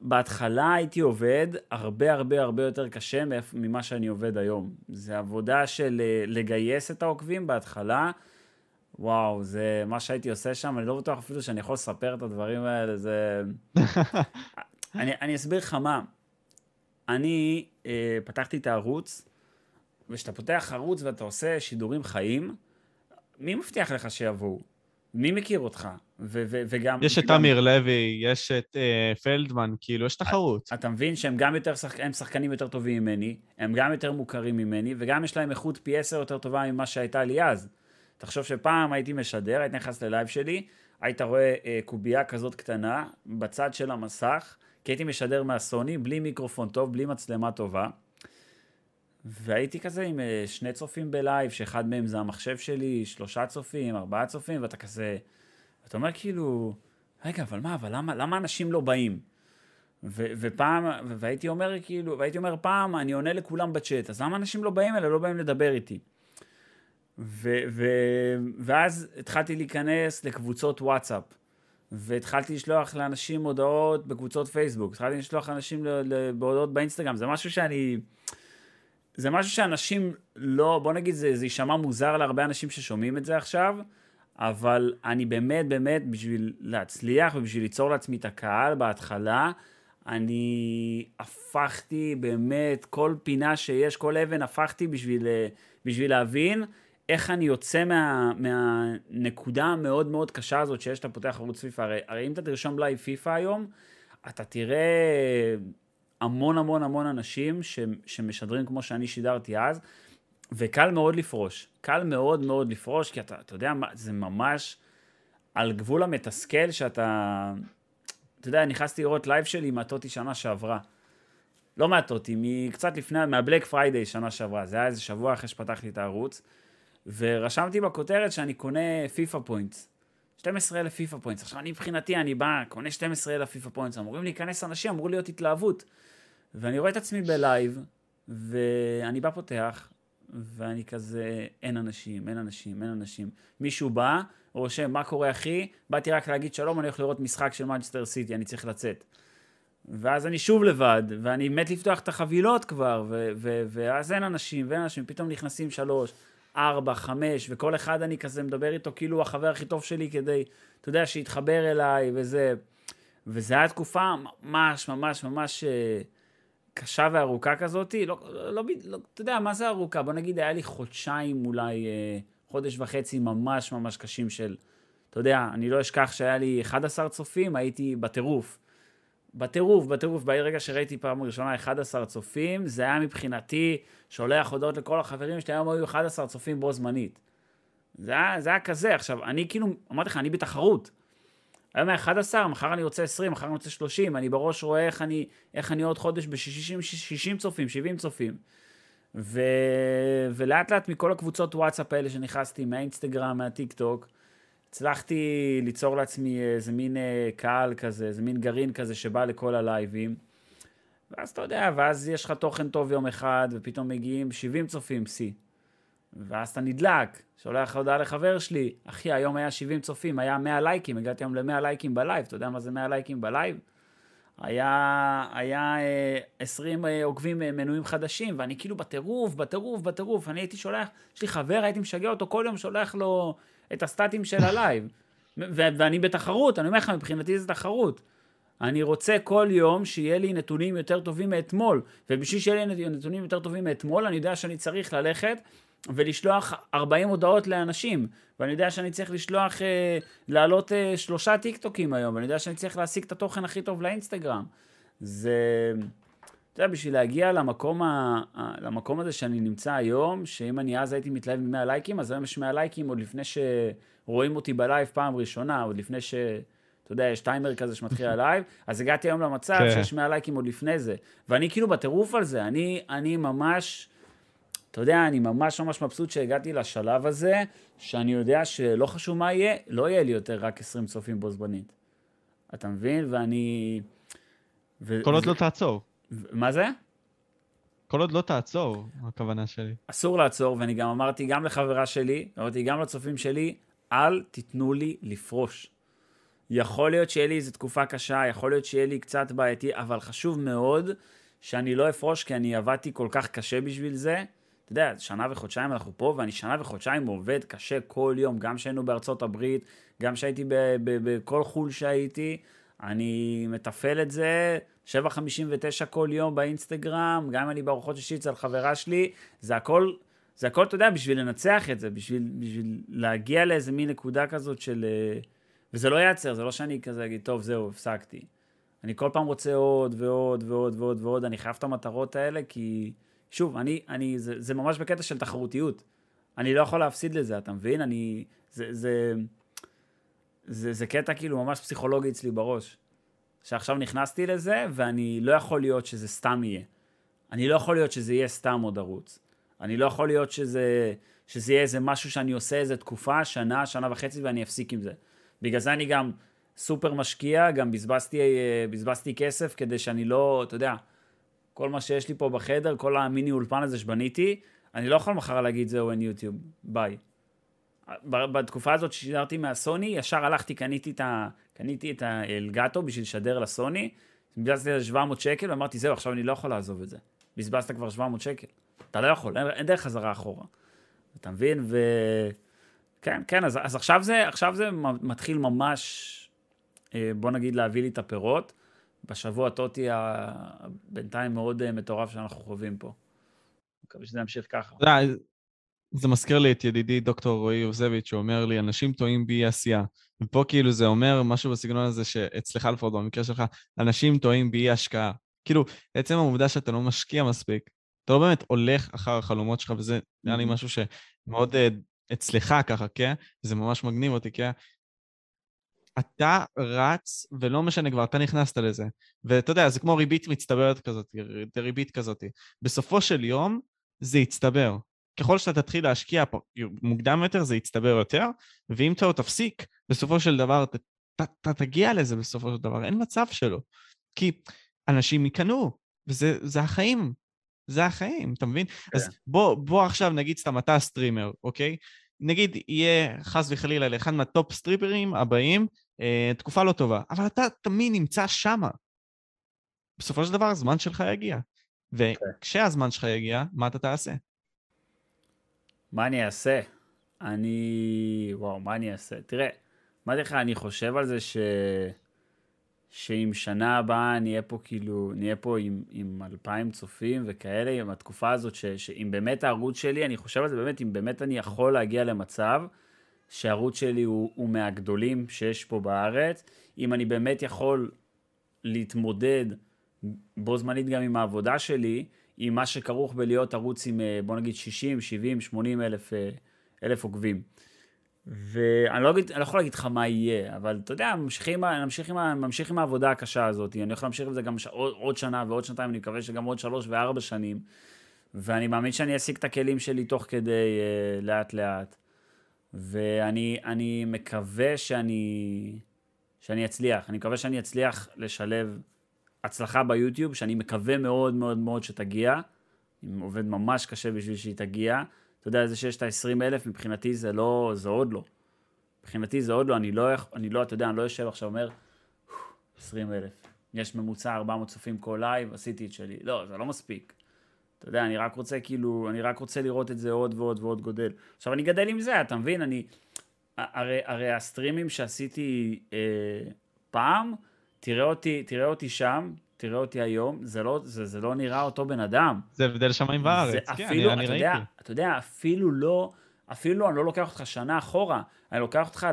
בהתחלה הייתי עובד הרבה הרבה הרבה יותר קשה ממה שאני עובד היום. זה עבודה של אה, לגייס את העוקבים בהתחלה. וואו, זה מה שהייתי עושה שם, אני לא בטוח אפילו שאני יכול לספר את הדברים האלה, זה... *laughs* אני, אני אסביר לך מה. אני אה, פתחתי את הערוץ, וכשאתה פותח ערוץ ואתה עושה שידורים חיים, מי מבטיח לך שיבואו? מי מכיר אותך? ו- ו- וגם... יש את אמיר לוי, יש את uh, פלדמן, כאילו, יש תחרות. אתה מבין שהם גם יותר, שחק... הם שחקנים יותר טובים ממני, הם גם יותר מוכרים ממני, וגם יש להם איכות פי עשר יותר טובה ממה שהייתה לי אז. תחשוב שפעם הייתי משדר, הייתי נכנס ללייב שלי, היית רואה uh, קובייה כזאת קטנה, בצד של המסך, כי הייתי משדר מהסוני, בלי מיקרופון טוב, בלי מצלמה טובה. והייתי כזה עם אה, שני צופים בלייב, שאחד מהם זה המחשב שלי, שלושה צופים, ארבעה צופים, ואתה כזה, אתה אומר כאילו, רגע, אבל מה, אבל למה, למה אנשים לא באים? ו- ופעם, והייתי אומר כאילו, והייתי אומר פעם, אני עונה לכולם בצ'אט, אז למה אנשים לא באים אליי, לא באים לדבר איתי? ו- ו- ואז התחלתי להיכנס לקבוצות וואטסאפ, והתחלתי לשלוח לאנשים הודעות בקבוצות פייסבוק, התחלתי לשלוח לאנשים בהודעות באינסטגרם, זה משהו שאני... זה משהו שאנשים לא, בוא נגיד, זה, זה יישמע מוזר להרבה אנשים ששומעים את זה עכשיו, אבל אני באמת, באמת, בשביל להצליח ובשביל ליצור לעצמי את הקהל בהתחלה, אני הפכתי באמת, כל פינה שיש, כל אבן הפכתי בשביל, בשביל להבין איך אני יוצא מה, מהנקודה המאוד מאוד קשה הזאת שיש, אתה פותח ערוץ פיפא. הרי, הרי אם אתה תרשום לייב פיפא היום, אתה תראה המון המון המון אנשים ש, שמשדרים כמו שאני שידרתי אז, וקל מאוד לפרוש. קל מאוד מאוד לפרוש, כי אתה, אתה יודע, זה ממש על גבול המתסכל שאתה... אתה יודע, נכנסתי לראות לייב שלי מה- TOTY שנה שעברה. לא מה- TOTY, מקצת לפני, מה Black Friday שנה שעברה. זה היה איזה שבוע אחרי שפתחתי את הערוץ. ורשמתי בכותרת שאני קונה פיפא points. 12,000 פיפא points. עכשיו, אני מבחינתי, אני בא, קונה 12,000 פיפא points, אמורים להיכנס אנשים, אמור להיות התלהבות. ואני רואה את עצמי בלייב, ואני בא פותח, ואני כזה, אין אנשים, אין אנשים, אין אנשים. מישהו בא, רושם, מה קורה אחי? באתי רק להגיד שלום, אני הולך לראות משחק של מנצ'סטר סיטי, אני צריך לצאת. ואז אני שוב לבד, ואני מת לפתוח את החבילות כבר, ו- ו- ואז אין אנשים, ואין אנשים, פתאום נכנסים שלוש, ארבע, חמש, וכל אחד אני כזה מדבר איתו כאילו הוא החבר הכי טוב שלי כדי, אתה יודע, שיתחבר אליי, וזה... וזה היה תקופה ממש, ממש, ממש... אה, קשה וארוכה כזאתי, לא, לא, לא, לא, אתה יודע, מה זה ארוכה? בוא נגיד, היה לי חודשיים אולי, אה, חודש וחצי ממש ממש קשים של, אתה יודע, אני לא אשכח שהיה לי 11 צופים, הייתי בטירוף. בטירוף, בטירוף, ברגע שראיתי פעם ראשונה 11 צופים, זה היה מבחינתי שולח הודעות לכל החברים שלי, היום היו 11 צופים בו זמנית. זה היה, זה היה כזה, עכשיו, אני כאילו, אמרתי לך, אני בתחרות. היום היה 11, מחר אני רוצה 20, מחר אני רוצה 30, אני בראש רואה איך אני, איך אני עוד חודש ב-60 צופים, 70 צופים. ו... ולאט לאט מכל הקבוצות וואטסאפ האלה שנכנסתי, מהאינסטגרם, מהטיק טוק, הצלחתי ליצור לעצמי איזה מין אה, קהל כזה, איזה מין גרעין כזה שבא לכל הלייבים. ואז אתה יודע, ואז יש לך תוכן טוב יום אחד, ופתאום מגיעים 70 צופים שיא. ואז אתה נדלק, שולח הודעה לחבר שלי, אחי, היום היה 70 צופים, היה 100 לייקים, הגעתי היום ל-100 לייקים בלייב, אתה יודע מה זה 100 לייקים בלייב? היה, היה 20 אה, אה, עוקבים אה, מנויים חדשים, ואני כאילו בטירוף, בטירוף, בטירוף, אני הייתי שולח, יש לי חבר, הייתי משגע אותו כל יום, שולח לו את ה stats של הלייב. ואני בתחרות, אני אומר לך, מבחינתי זה תחרות. אני רוצה כל יום שיהיה לי נתונים יותר טובים מאתמול, ובשביל שיהיה לי נתונים יותר טובים מאתמול, אני יודע שאני צריך ללכת ולשלוח 40 הודעות לאנשים, ואני יודע שאני צריך לשלוח, אה, להעלות אה, שלושה טיקטוקים היום, ואני יודע שאני צריך להשיג את התוכן הכי טוב לאינסטגרם. זה, אתה יודע, בשביל להגיע למקום, ה, למקום הזה שאני נמצא היום, שאם אני אז הייתי מתלהב מ-100 לייקים, אז היום יש 100 לייקים עוד לפני שרואים אותי בלייב פעם ראשונה, עוד לפני ש... אתה יודע, יש טיימר כזה שמתחיל *laughs* הלייב, אז הגעתי היום למצב כן. שיש 100 לייקים עוד לפני זה. ואני כאילו בטירוף על זה, אני, אני ממש, אתה יודע, אני ממש ממש מבסוט שהגעתי לשלב הזה, שאני יודע שלא חשוב מה יהיה, לא יהיה לי יותר רק 20 צופים בו זמנית. אתה מבין? ואני... ו... כל עוד לא תעצור. מה זה? כל עוד לא תעצור, הכוונה שלי. אסור לעצור, ואני גם אמרתי גם לחברה שלי, אמרתי גם לצופים שלי, אל תיתנו לי לפרוש. יכול להיות שיהיה לי איזו תקופה קשה, יכול להיות שיהיה לי קצת בעייתי, אבל חשוב מאוד שאני לא אפרוש, כי אני עבדתי כל כך קשה בשביל זה. אתה יודע, שנה וחודשיים אנחנו פה, ואני שנה וחודשיים עובד קשה כל יום, גם כשהיינו בארצות הברית, גם כשהייתי בכל חו"ל שהייתי, אני מתפעל את זה, 7.59 כל יום באינסטגרם, גם אם אני בארוחות שישי אצל חברה שלי, זה הכל, זה הכל, אתה יודע, בשביל לנצח את זה, בשביל, בשביל להגיע לאיזה מין נקודה כזאת של... אה, וזה לא ייעצר, זה לא שאני כזה אגיד, טוב, זהו, הפסקתי. אני כל פעם רוצה עוד ועוד ועוד ועוד ועוד, אני חייב את המטרות האלה, כי, שוב, אני, אני, זה, זה ממש בקטע של תחרותיות. אני לא יכול להפסיד לזה, אתה מבין? אני, זה, זה, זה, זה קטע כאילו ממש פסיכולוגי אצלי בראש. שעכשיו נכנסתי לזה, ואני לא יכול להיות שזה סתם יהיה. אני לא יכול להיות שזה יהיה סתם עוד ערוץ. אני לא יכול להיות שזה, שזה יהיה איזה משהו שאני עושה איזה תקופה, שנה, שנה וחצי, ואני אפסיק עם זה. בגלל זה אני גם סופר משקיע, גם בזבזתי, אה, בזבזתי כסף כדי שאני לא, אתה יודע, כל מה שיש לי פה בחדר, כל המיני אולפן הזה שבניתי, אני לא יכול מחר להגיד זהו, אין יוטיוב, ביי. בתקופה הזאת ששידרתי מהסוני, ישר הלכתי, קניתי את, ה, קניתי את האלגטו בשביל לשדר לסוני, בזבזתי על 700 שקל, ואמרתי, זהו, עכשיו אני לא יכול לעזוב את זה. בזבזת כבר 700 שקל. אתה לא יכול, אין, אין דרך חזרה אחורה. אתה מבין? ו... כן, כן, אז, אז עכשיו, זה, עכשיו זה מתחיל ממש, אה, בוא נגיד, להביא לי את הפירות. בשבוע טוטי הבינתיים מאוד אה, מטורף שאנחנו חווים פה. מקווה שזה ימשיך ככה. זה מזכיר לי את ידידי דוקטור רועי יוזביץ', שאומר לי, אנשים טועים באי עשייה. ופה כאילו זה אומר משהו בסגנון הזה שאצלך לפחות, במקרה שלך, אנשים טועים באי השקעה. כאילו, עצם העובדה שאתה לא משקיע מספיק, אתה לא באמת הולך אחר החלומות שלך, וזה נראה לי משהו שמאוד uh, אצלך ככה, כן? זה ממש מגניב אותי, כן? אתה רץ, ולא משנה כבר, אתה נכנסת לזה. ואתה יודע, זה כמו ריבית מצטברת כזאת, ריבית כזאת. בסופו של יום, זה יצטבר. ככל שאתה תתחיל להשקיע מוקדם יותר, זה יצטבר יותר, ואם אתה לא תפסיק, בסופו של דבר, אתה תגיע לזה בסופו של דבר, אין מצב שלא. כי אנשים יקנו, וזה החיים, זה החיים, אתה מבין? כן. אז בוא, בוא עכשיו נגיד סתם אתה סטרימר, אוקיי? נגיד יהיה חס וחלילה לאחד מהטופ סטריפרים הבאים, אה, תקופה לא טובה, אבל אתה תמיד נמצא שמה. בסופו של דבר הזמן שלך יגיע. כן. וכשהזמן שלך יגיע, מה אתה תעשה? מה אני אעשה? אני... וואו, מה אני אעשה? תראה, אמרתי לך, אני חושב על זה ש... שאם שנה הבאה נהיה פה כאילו, נהיה פה עם, עם אלפיים צופים וכאלה, עם התקופה הזאת, ש, שאם באמת הערוץ שלי, אני חושב על זה באמת, אם באמת אני יכול להגיע למצב שהערוץ שלי הוא, הוא מהגדולים שיש פה בארץ, אם אני באמת יכול להתמודד בו זמנית גם עם העבודה שלי, עם מה שכרוך בלהיות ערוץ עם, אה, בוא נגיד, 60, 70, 80 אלף, אה, אלף עוקבים. ואני לא, אני לא יכול להגיד לך מה יהיה, אבל אתה יודע, ממשיכים, נמשיך, עם, ממשיך עם העבודה הקשה הזאת, אני יכול להמשיך עם זה גם ש... עוד, עוד שנה ועוד שנתיים, אני מקווה שגם עוד שלוש וארבע שנים, ואני מאמין שאני אשיג את הכלים שלי תוך כדי uh, לאט לאט, ואני מקווה שאני, שאני אצליח, אני מקווה שאני אצליח לשלב הצלחה ביוטיוב, שאני מקווה מאוד מאוד מאוד שתגיע, אני עובד ממש קשה בשביל שהיא תגיע, אתה יודע, זה שיש את ה-20 אלף, מבחינתי זה לא, זה עוד לא. מבחינתי זה עוד לא, אני לא, אני לא, אתה יודע, אני לא יושב עכשיו ואומר, 20 אלף. יש ממוצע 400 צופים כל לייב, עשיתי את שלי. לא, זה לא מספיק. אתה יודע, אני רק רוצה כאילו, אני רק רוצה לראות את זה עוד ועוד ועוד גודל. עכשיו, אני גדל עם זה, אתה מבין? אני... הרי, הרי ה streamים שעשיתי אה, פעם, תראה אותי, תראה אותי שם, תראה אותי היום, זה לא, זה, זה לא נראה אותו בן אדם. זה הבדל שמיים וארץ, כן, אפילו, אני, אני ראיתי. יודע, אתה יודע, אפילו לא, אפילו אני לא לוקח אותך שנה אחורה, אני לוקח אותך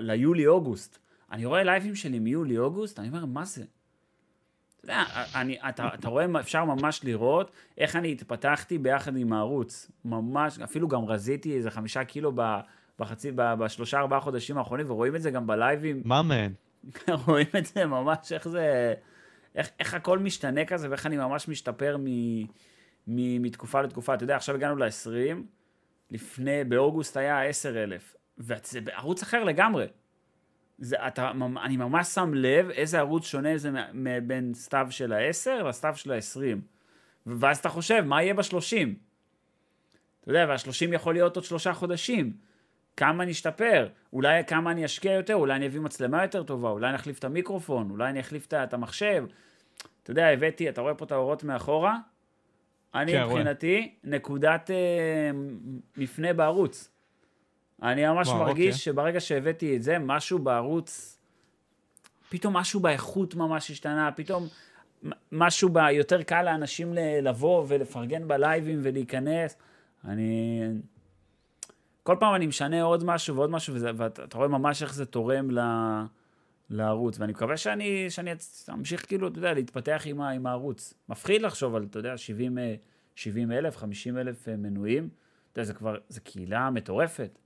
ליולי-אוגוסט. אני רואה לייבים שלי מיולי-אוגוסט, אני אומר, מה זה? אתה יודע, אני, אתה, אתה רואה, אפשר ממש לראות איך אני התפתחתי ביחד עם הערוץ. ממש, אפילו גם רזיתי איזה חמישה קילו בחצי, בשלושה ארבעה חודשים האחרונים, ורואים את זה גם בלייבים. מה מן? *laughs* רואים את זה ממש, איך זה, איך, איך הכל משתנה כזה, ואיך אני ממש משתפר מ, מ, מתקופה לתקופה. אתה יודע, עכשיו הגענו ל-20, לפני, באוגוסט היה 10,000, וזה בערוץ אחר לגמרי. זה, אתה, אני ממש שם לב איזה ערוץ שונה זה בין סתיו של ה-10 לסתיו של ה-20. ואז אתה חושב, מה יהיה ב-30? אתה יודע, וה-30 יכול להיות עוד שלושה חודשים. כמה נשתפר? אולי כמה אני אשקיע יותר? אולי אני אביא מצלמה יותר טובה? אולי אני אחליף את המיקרופון? אולי אני אחליף את המחשב? אתה יודע, הבאתי, אתה רואה פה את האורות מאחורה? אני כן, מבחינתי, רואה. נקודת אה, מפנה בערוץ. אני ממש וואו, מרגיש אוקיי. שברגע שהבאתי את זה, משהו בערוץ, פתאום משהו באיכות ממש השתנה, פתאום משהו ב... יותר קל לאנשים לבוא ולפרגן בלייבים ולהיכנס. אני... כל פעם אני משנה עוד משהו ועוד משהו, וזה, ואתה רואה ממש איך זה תורם ל... לערוץ, ואני מקווה שאני, שאני אמשיך כאילו, אתה יודע, להתפתח עם, ה, עם הערוץ. מפחיד לחשוב על, אתה יודע, 70, 70 אלף, 50 אלף מנויים. אתה יודע, זה כבר, זה קהילה מטורפת.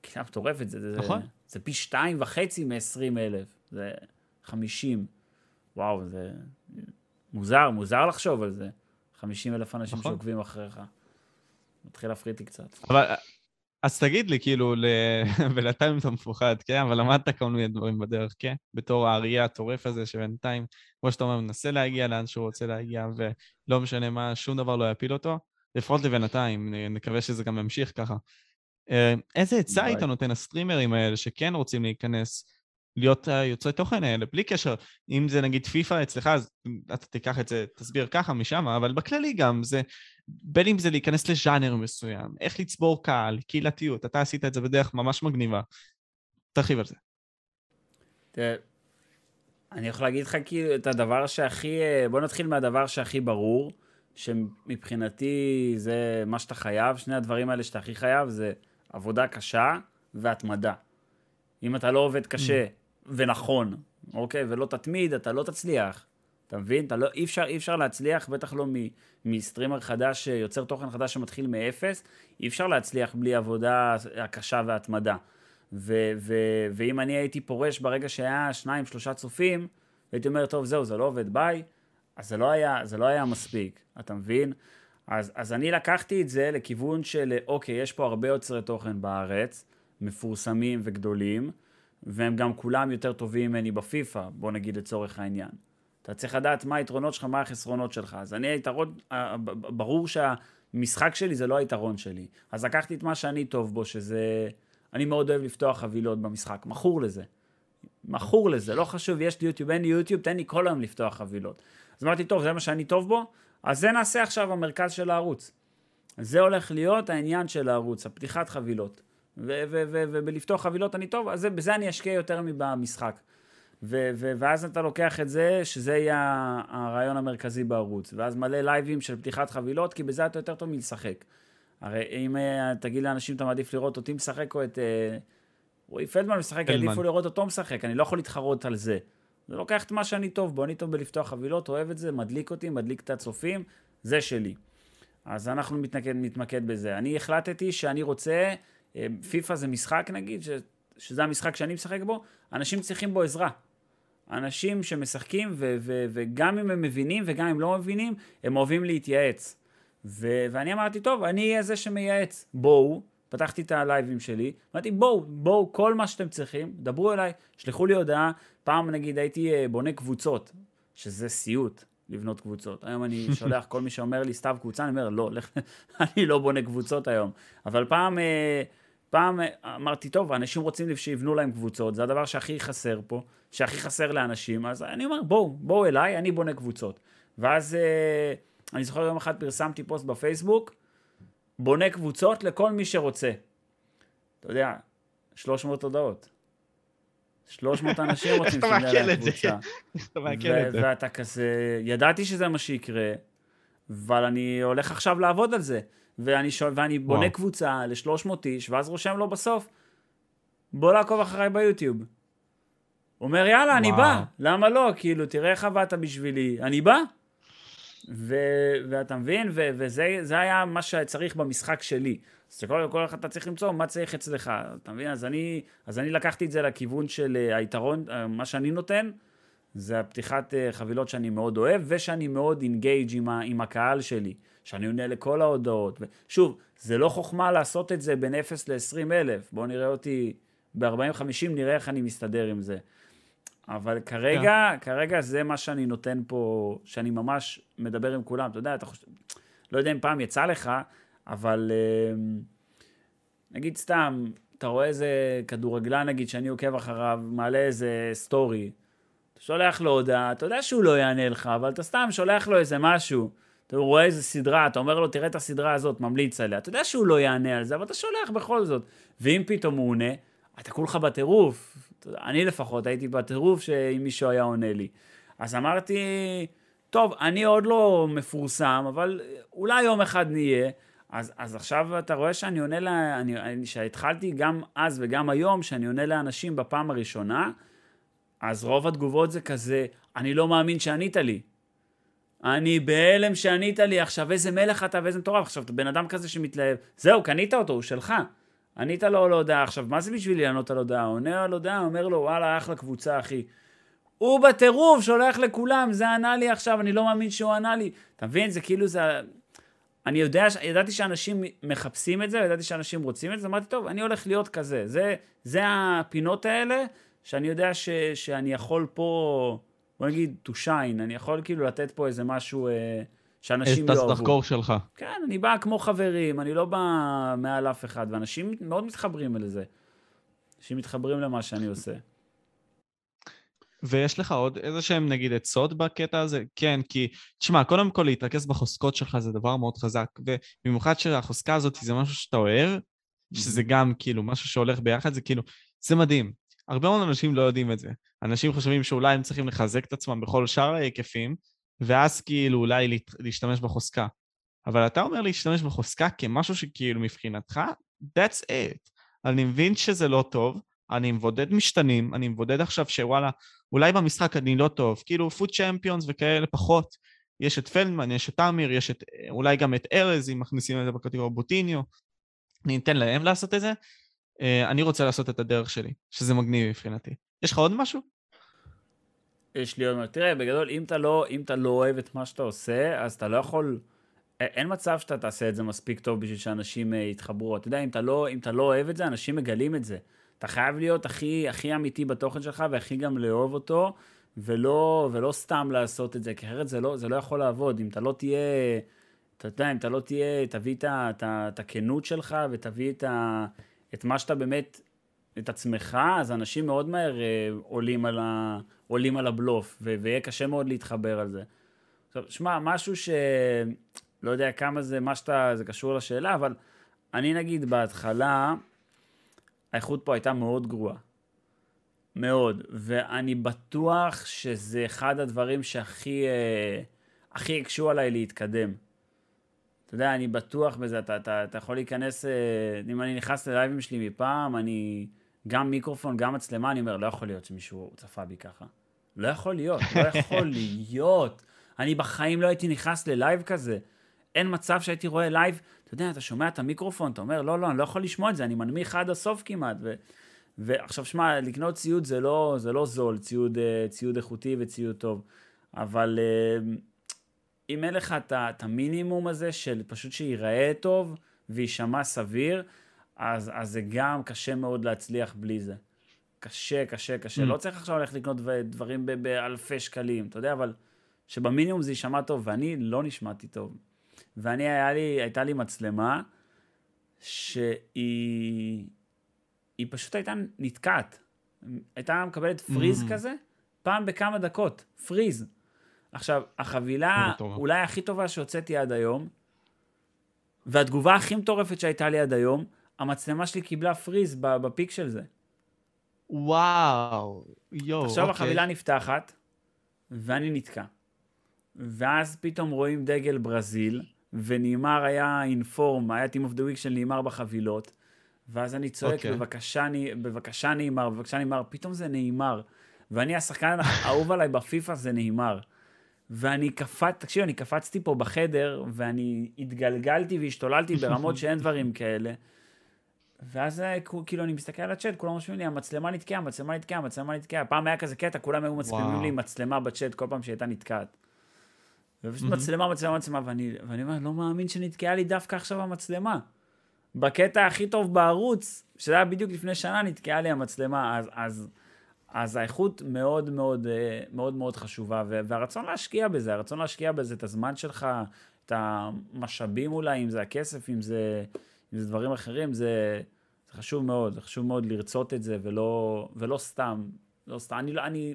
קהילה מטורפת, זה, נכון. זה, זה פי שתיים וחצי מ-20 אלף, זה 50. וואו, זה מוזר, מוזר לחשוב על זה. 50 אלף אנשים נכון. שעוקבים אחריך. מתחיל להפחיד אותי קצת. אבל אז תגיד לי, כאילו, ל... *laughs* ולתיים אתה מפוחד, כן? אבל למדת כל מיני דברים בדרך, כן? בתור האריה הטורף הזה, שבינתיים, כמו שאתה אומר, מנסה להגיע לאן שהוא רוצה להגיע, ולא משנה מה, שום דבר לא יפיל אותו. לפחות לבינתיים, נקווה שזה גם ימשיך ככה. אה, איזה עצה היית נותן לסטרימרים האלה שכן רוצים להיכנס, להיות יוצרי תוכן האלה, בלי קשר, אם זה נגיד פיפא אצלך, אז אתה תיקח את זה, תסביר ככה משם, אבל בכללי גם, זה, בין אם זה להיכנס לז'אנר מסוים, איך לצבור קהל, קהילתיות, אתה עשית את זה בדרך ממש מגניבה. תרחיב על זה. תראה, אני יכול להגיד לך כאילו את הדבר שהכי, בוא נתחיל מהדבר שהכי ברור, שמבחינתי זה מה שאתה חייב, שני הדברים האלה שאתה הכי חייב זה עבודה קשה והתמדה. אם אתה לא עובד קשה mm. ונכון, אוקיי, ולא תתמיד, אתה לא תצליח. אתה מבין? אתה לא, אי, אפשר, אי אפשר להצליח, בטח לא מסטרימר חדש, יוצר תוכן חדש שמתחיל מאפס, אי אפשר להצליח בלי עבודה הקשה והתמדה. ו, ו, ואם אני הייתי פורש ברגע שהיה שניים, שלושה צופים, הייתי אומר, טוב, זהו, זה לא עובד, ביי, אז זה לא היה, זה לא היה מספיק, אתה מבין? אז, אז אני לקחתי את זה לכיוון של, אוקיי, יש פה הרבה יוצרי תוכן בארץ, מפורסמים וגדולים, והם גם כולם יותר טובים ממני בפיפא, בוא נגיד לצורך העניין. אתה צריך לדעת מה היתרונות שלך, מה החסרונות שלך. אז אני היתרון, ברור שהמשחק שלי זה לא היתרון שלי. אז לקחתי את מה שאני טוב בו, שזה... אני מאוד אוהב לפתוח חבילות במשחק, מכור לזה. מכור לזה, לא חשוב, יש לי יוטיוב, אין לי יוטיוב, תן לי כל היום לפתוח חבילות. אז אמרתי, טוב, זה מה שאני טוב בו, אז זה נעשה עכשיו המרכז של הערוץ. זה הולך להיות העניין של הערוץ, הפתיחת חבילות. ובלפתוח חבילות אני טוב, אז בזה אני אשקיע יותר מבמשחק. ו- ו- ואז אתה לוקח את זה, שזה יהיה הרעיון המרכזי בערוץ. ואז מלא לייבים של פתיחת חבילות, כי בזה אתה יותר טוב מלשחק. הרי אם uh, תגיד לאנשים, אתה מעדיף לראות אותי משחק או את uh, רועי פלדמן משחק, יעדיפו לראות אותו משחק, אני לא יכול להתחרות על זה. זה לוקח את מה שאני טוב בו, אני טוב בלפתוח חבילות, אוהב את זה, מדליק אותי, מדליק את הצופים, זה שלי. אז אנחנו מתנקד, נתמקד בזה. אני החלטתי שאני רוצה, אה, פיפא זה משחק נגיד, ש, שזה המשחק שאני משחק בו, אנשים צריכים בו עזרה. אנשים שמשחקים, ו- ו- וגם אם הם מבינים וגם אם לא מבינים, הם אוהבים להתייעץ. ו- ואני אמרתי, טוב, אני אהיה זה שמייעץ. בואו, פתחתי את הלייבים שלי, אמרתי, בואו, בואו, כל מה שאתם צריכים, דברו אליי, שלחו לי הודעה. פעם, נגיד, הייתי אה, בונה קבוצות, שזה סיוט. לבנות קבוצות. היום אני *laughs* שולח כל מי שאומר לי סתיו קבוצה, אני אומר, לא, לך, *laughs* אני לא בונה קבוצות היום. אבל פעם, אה, פעם אמרתי, טוב, אנשים רוצים שיבנו להם קבוצות, זה הדבר שהכי חסר פה, שהכי חסר לאנשים, אז אני אומר, בואו, בואו אליי, אני בונה קבוצות. ואז אה, אני זוכר יום אחד פרסמתי פוסט בפייסבוק, בונה קבוצות לכל מי שרוצה. אתה יודע, 300 הודעות. 300 אנשים *laughs* רוצים שנהיה להם קבוצה. *laughs* ואתה כזה, ידעתי שזה מה שיקרה, אבל אני הולך עכשיו לעבוד על זה. ואני, שואל, ואני בונה וואו. קבוצה ל-300 איש, ואז רושם לו בסוף, בוא לעקוב אחריי ביוטיוב. הוא אומר, יאללה, אני וואו. בא, למה לא? כאילו, תראה איך עבדת בשבילי, אני בא. ו- ואתה מבין? ו- וזה זה היה מה שצריך במשחק שלי. אז כל, אחד אתה צריך למצוא מה צריך אצלך, אתה מבין? אז אני, אז אני לקחתי את זה לכיוון של אה, היתרון, אה, מה שאני נותן, זה הפתיחת אה, חבילות שאני מאוד אוהב, ושאני מאוד אינגייג' עם, ה- עם הקהל שלי, שאני עונה לכל ההודעות. ושוב, זה לא חוכמה לעשות את זה בין 0 ל-20 אלף, בואו נראה אותי ב-40-50, נראה איך אני מסתדר עם זה. אבל כרגע, כן. כרגע זה מה שאני נותן פה, שאני ממש מדבר עם כולם. אתה יודע, אתה חושב, לא יודע אם פעם יצא לך, אבל אה, נגיד סתם, אתה רואה איזה כדורגלן, נגיד, שאני עוקב אחריו, מעלה איזה סטורי, אתה שולח לו הודעה, אתה יודע שהוא לא יענה לך, אבל אתה סתם שולח לו איזה משהו. אתה רואה איזה סדרה, אתה אומר לו, תראה את הסדרה הזאת, ממליץ עליה. אתה יודע שהוא לא יענה על זה, אבל אתה שולח בכל זאת. ואם פתאום הוא עונה, אתה כולך בטירוף. אני לפחות הייתי בטירוף שאם מישהו היה עונה לי. אז אמרתי, טוב, אני עוד לא מפורסם, אבל אולי יום אחד נהיה. אז, אז עכשיו אתה רואה שאני עונה, לה, אני, שהתחלתי גם אז וגם היום, שאני עונה לאנשים בפעם הראשונה, אז רוב התגובות זה כזה, אני לא מאמין שענית לי. אני בהלם שענית לי, עכשיו איזה מלך אתה ואיזה מטורף. עכשיו, אתה בן אדם כזה שמתלהב, זהו, קנית אותו, הוא שלך. ענית לו על הודעה, עכשיו, מה זה בשבילי לענות על הודעה? עונה על הודעה, אומר לו, וואלה, אחלה קבוצה, אחי. הוא בטירוף, שולח לכולם, זה ענה לי עכשיו, אני לא מאמין שהוא ענה לי. אתה מבין? זה כאילו, זה... אני יודע, ידעתי שאנשים מחפשים את זה, ידעתי שאנשים רוצים את זה, אמרתי, טוב, אני הולך להיות כזה. זה, זה הפינות האלה, שאני יודע ש, שאני יכול פה, בוא נגיד, to shine, אני יכול כאילו לתת פה איזה משהו אה, שאנשים את יאהבו. הסדחקור שלך. כן, אני בא כמו חברים, אני לא בא מעל אף אחד, ואנשים מאוד מתחברים לזה. אנשים מתחברים למה שאני עושה. ויש לך עוד איזה שהם נגיד עצות בקטע הזה? כן, כי, תשמע, קודם כל להתרכז בחוזקות שלך זה דבר מאוד חזק, ובמיוחד שהחוזקה הזאת זה משהו שאתה אוהב, שזה גם כאילו משהו שהולך ביחד, זה כאילו, זה מדהים. הרבה מאוד אנשים לא יודעים את זה. אנשים חושבים שאולי הם צריכים לחזק את עצמם בכל שאר ההיקפים, ואז כאילו אולי להשתמש בחוזקה. אבל אתה אומר להשתמש בחוזקה כמשהו שכאילו מבחינתך, that's it. אני מבין שזה לא טוב, אני מבודד משתנים, אני מבודד עכשיו שוואלה, אולי במשחק אני לא טוב, כאילו פוד צ'מפיונס וכאלה פחות. יש את פלדמן, יש את תמיר, יש את, אולי גם את ארז, אם מכניסים את זה בקטגוריה בוטיניו. אני אתן להם לעשות את זה. אה, אני רוצה לעשות את הדרך שלי, שזה מגניב מבחינתי. יש לך עוד משהו? יש לי עוד מה, תראה, בגדול, אם אתה, לא, אם אתה לא אוהב את מה שאתה עושה, אז אתה לא יכול, אין מצב שאתה תעשה את זה מספיק טוב בשביל שאנשים אה, יתחברו. אתה יודע, אם אתה, לא, אם אתה לא אוהב את זה, אנשים מגלים את זה. אתה חייב להיות הכי, הכי אמיתי בתוכן שלך, והכי גם לאהוב אותו, ולא, ולא סתם לעשות את זה, כי אחרת זה לא, זה לא יכול לעבוד. אם אתה לא תהיה, אתה יודע, אם אתה לא תהיה, תביא את הכנות שלך, ותביא את, ה, את מה שאתה באמת, את עצמך, אז אנשים מאוד מהר אה, עולים על, ה, עולים על הבלוף, ו- ויהיה קשה מאוד להתחבר על זה. עכשיו, שמע, משהו ש... לא יודע כמה זה, מה שאתה, זה קשור לשאלה, אבל אני נגיד בהתחלה, האיכות פה הייתה מאוד גרועה. מאוד. ואני בטוח שזה אחד הדברים שהכי אה, הכי הקשו עליי להתקדם. אתה יודע, אני בטוח בזה, אתה, אתה, אתה יכול להיכנס, אה, אם אני נכנס ללייבים שלי מפעם, אני גם מיקרופון, גם מצלמה, אני אומר, לא יכול להיות שמישהו צפה בי ככה. לא יכול להיות, לא יכול *laughs* להיות. אני בחיים לא הייתי נכנס ללייב כזה. אין מצב שהייתי רואה לייב, אתה יודע, אתה שומע את המיקרופון, אתה אומר, לא, לא, אני לא יכול לשמוע את זה, אני מנמיך עד הסוף כמעט. ו... ועכשיו, שמע, לקנות ציוד זה לא, זה לא זול, ציוד, אה, ציוד איכותי וציוד טוב. אבל אה, אם אין לך את המינימום הזה של פשוט שייראה טוב ויישמע סביר, אז, אז זה גם קשה מאוד להצליח בלי זה. קשה, קשה, קשה. Mm. לא צריך עכשיו ללכת לקנות דב- דברים באלפי שקלים, אתה יודע, אבל שבמינימום זה יישמע טוב, ואני לא נשמעתי טוב. ואני, לי, הייתה לי מצלמה שהיא היא פשוט הייתה נתקעת. הייתה מקבלת פריז Mm. כזה, פעם בכמה דקות, פריז. עכשיו, החבילה מטורף. אולי הכי טובה שהוצאתי עד היום, והתגובה הכי מטורפת שהייתה לי עד היום, המצלמה שלי קיבלה פריז בפיק של זה. וואו, יואו, עכשיו אוקיי. החבילה נפתחת, ואני נתקע. ואז פתאום רואים דגל ברזיל, ונאמר היה אינפורם, היה Team of the Week של נאמר בחבילות, ואז אני צועק, אוקיי. בבקשה, נ- בבקשה נאמר, בבקשה נאמר, פתאום זה נאמר. ואני, השחקן האהוב עליי בפיפא זה נאמר. ואני קפץ, תקשיב, אני קפצתי פה בחדר, ואני התגלגלתי והשתוללתי *laughs* ברמות שאין דברים כאלה. ואז כאילו אני מסתכל על הצ'אט, כולם רושמים לי, המצלמה נתקעה, המצלמה נתקעה, המצלמה נתקעה. פעם היה כזה קטע, כולם היו מצלמים לי מצלמה בצ'אט כל פעם שהייתה נתקעת. ופשוט מצלמה, מצלמה, מצלמה, ואני, ואני אומר, לא מאמין שנתקעה לי דווקא עכשיו המצלמה. בקטע הכי טוב בערוץ, שזה היה בדיוק לפני שנה, נתקעה לי המצלמה, אז, אז, אז האיכות מאוד מאוד אה, מאוד מאוד חשובה, והרצון להשקיע בזה, הרצון להשקיע בזה את הזמן שלך, את המשאבים אולי, אם זה הכסף, אם זה, אם זה דברים אחרים, זה, זה חשוב מאוד, זה חשוב מאוד לרצות את זה, ולא, ולא סתם, לא סתם, אני, לא, אני,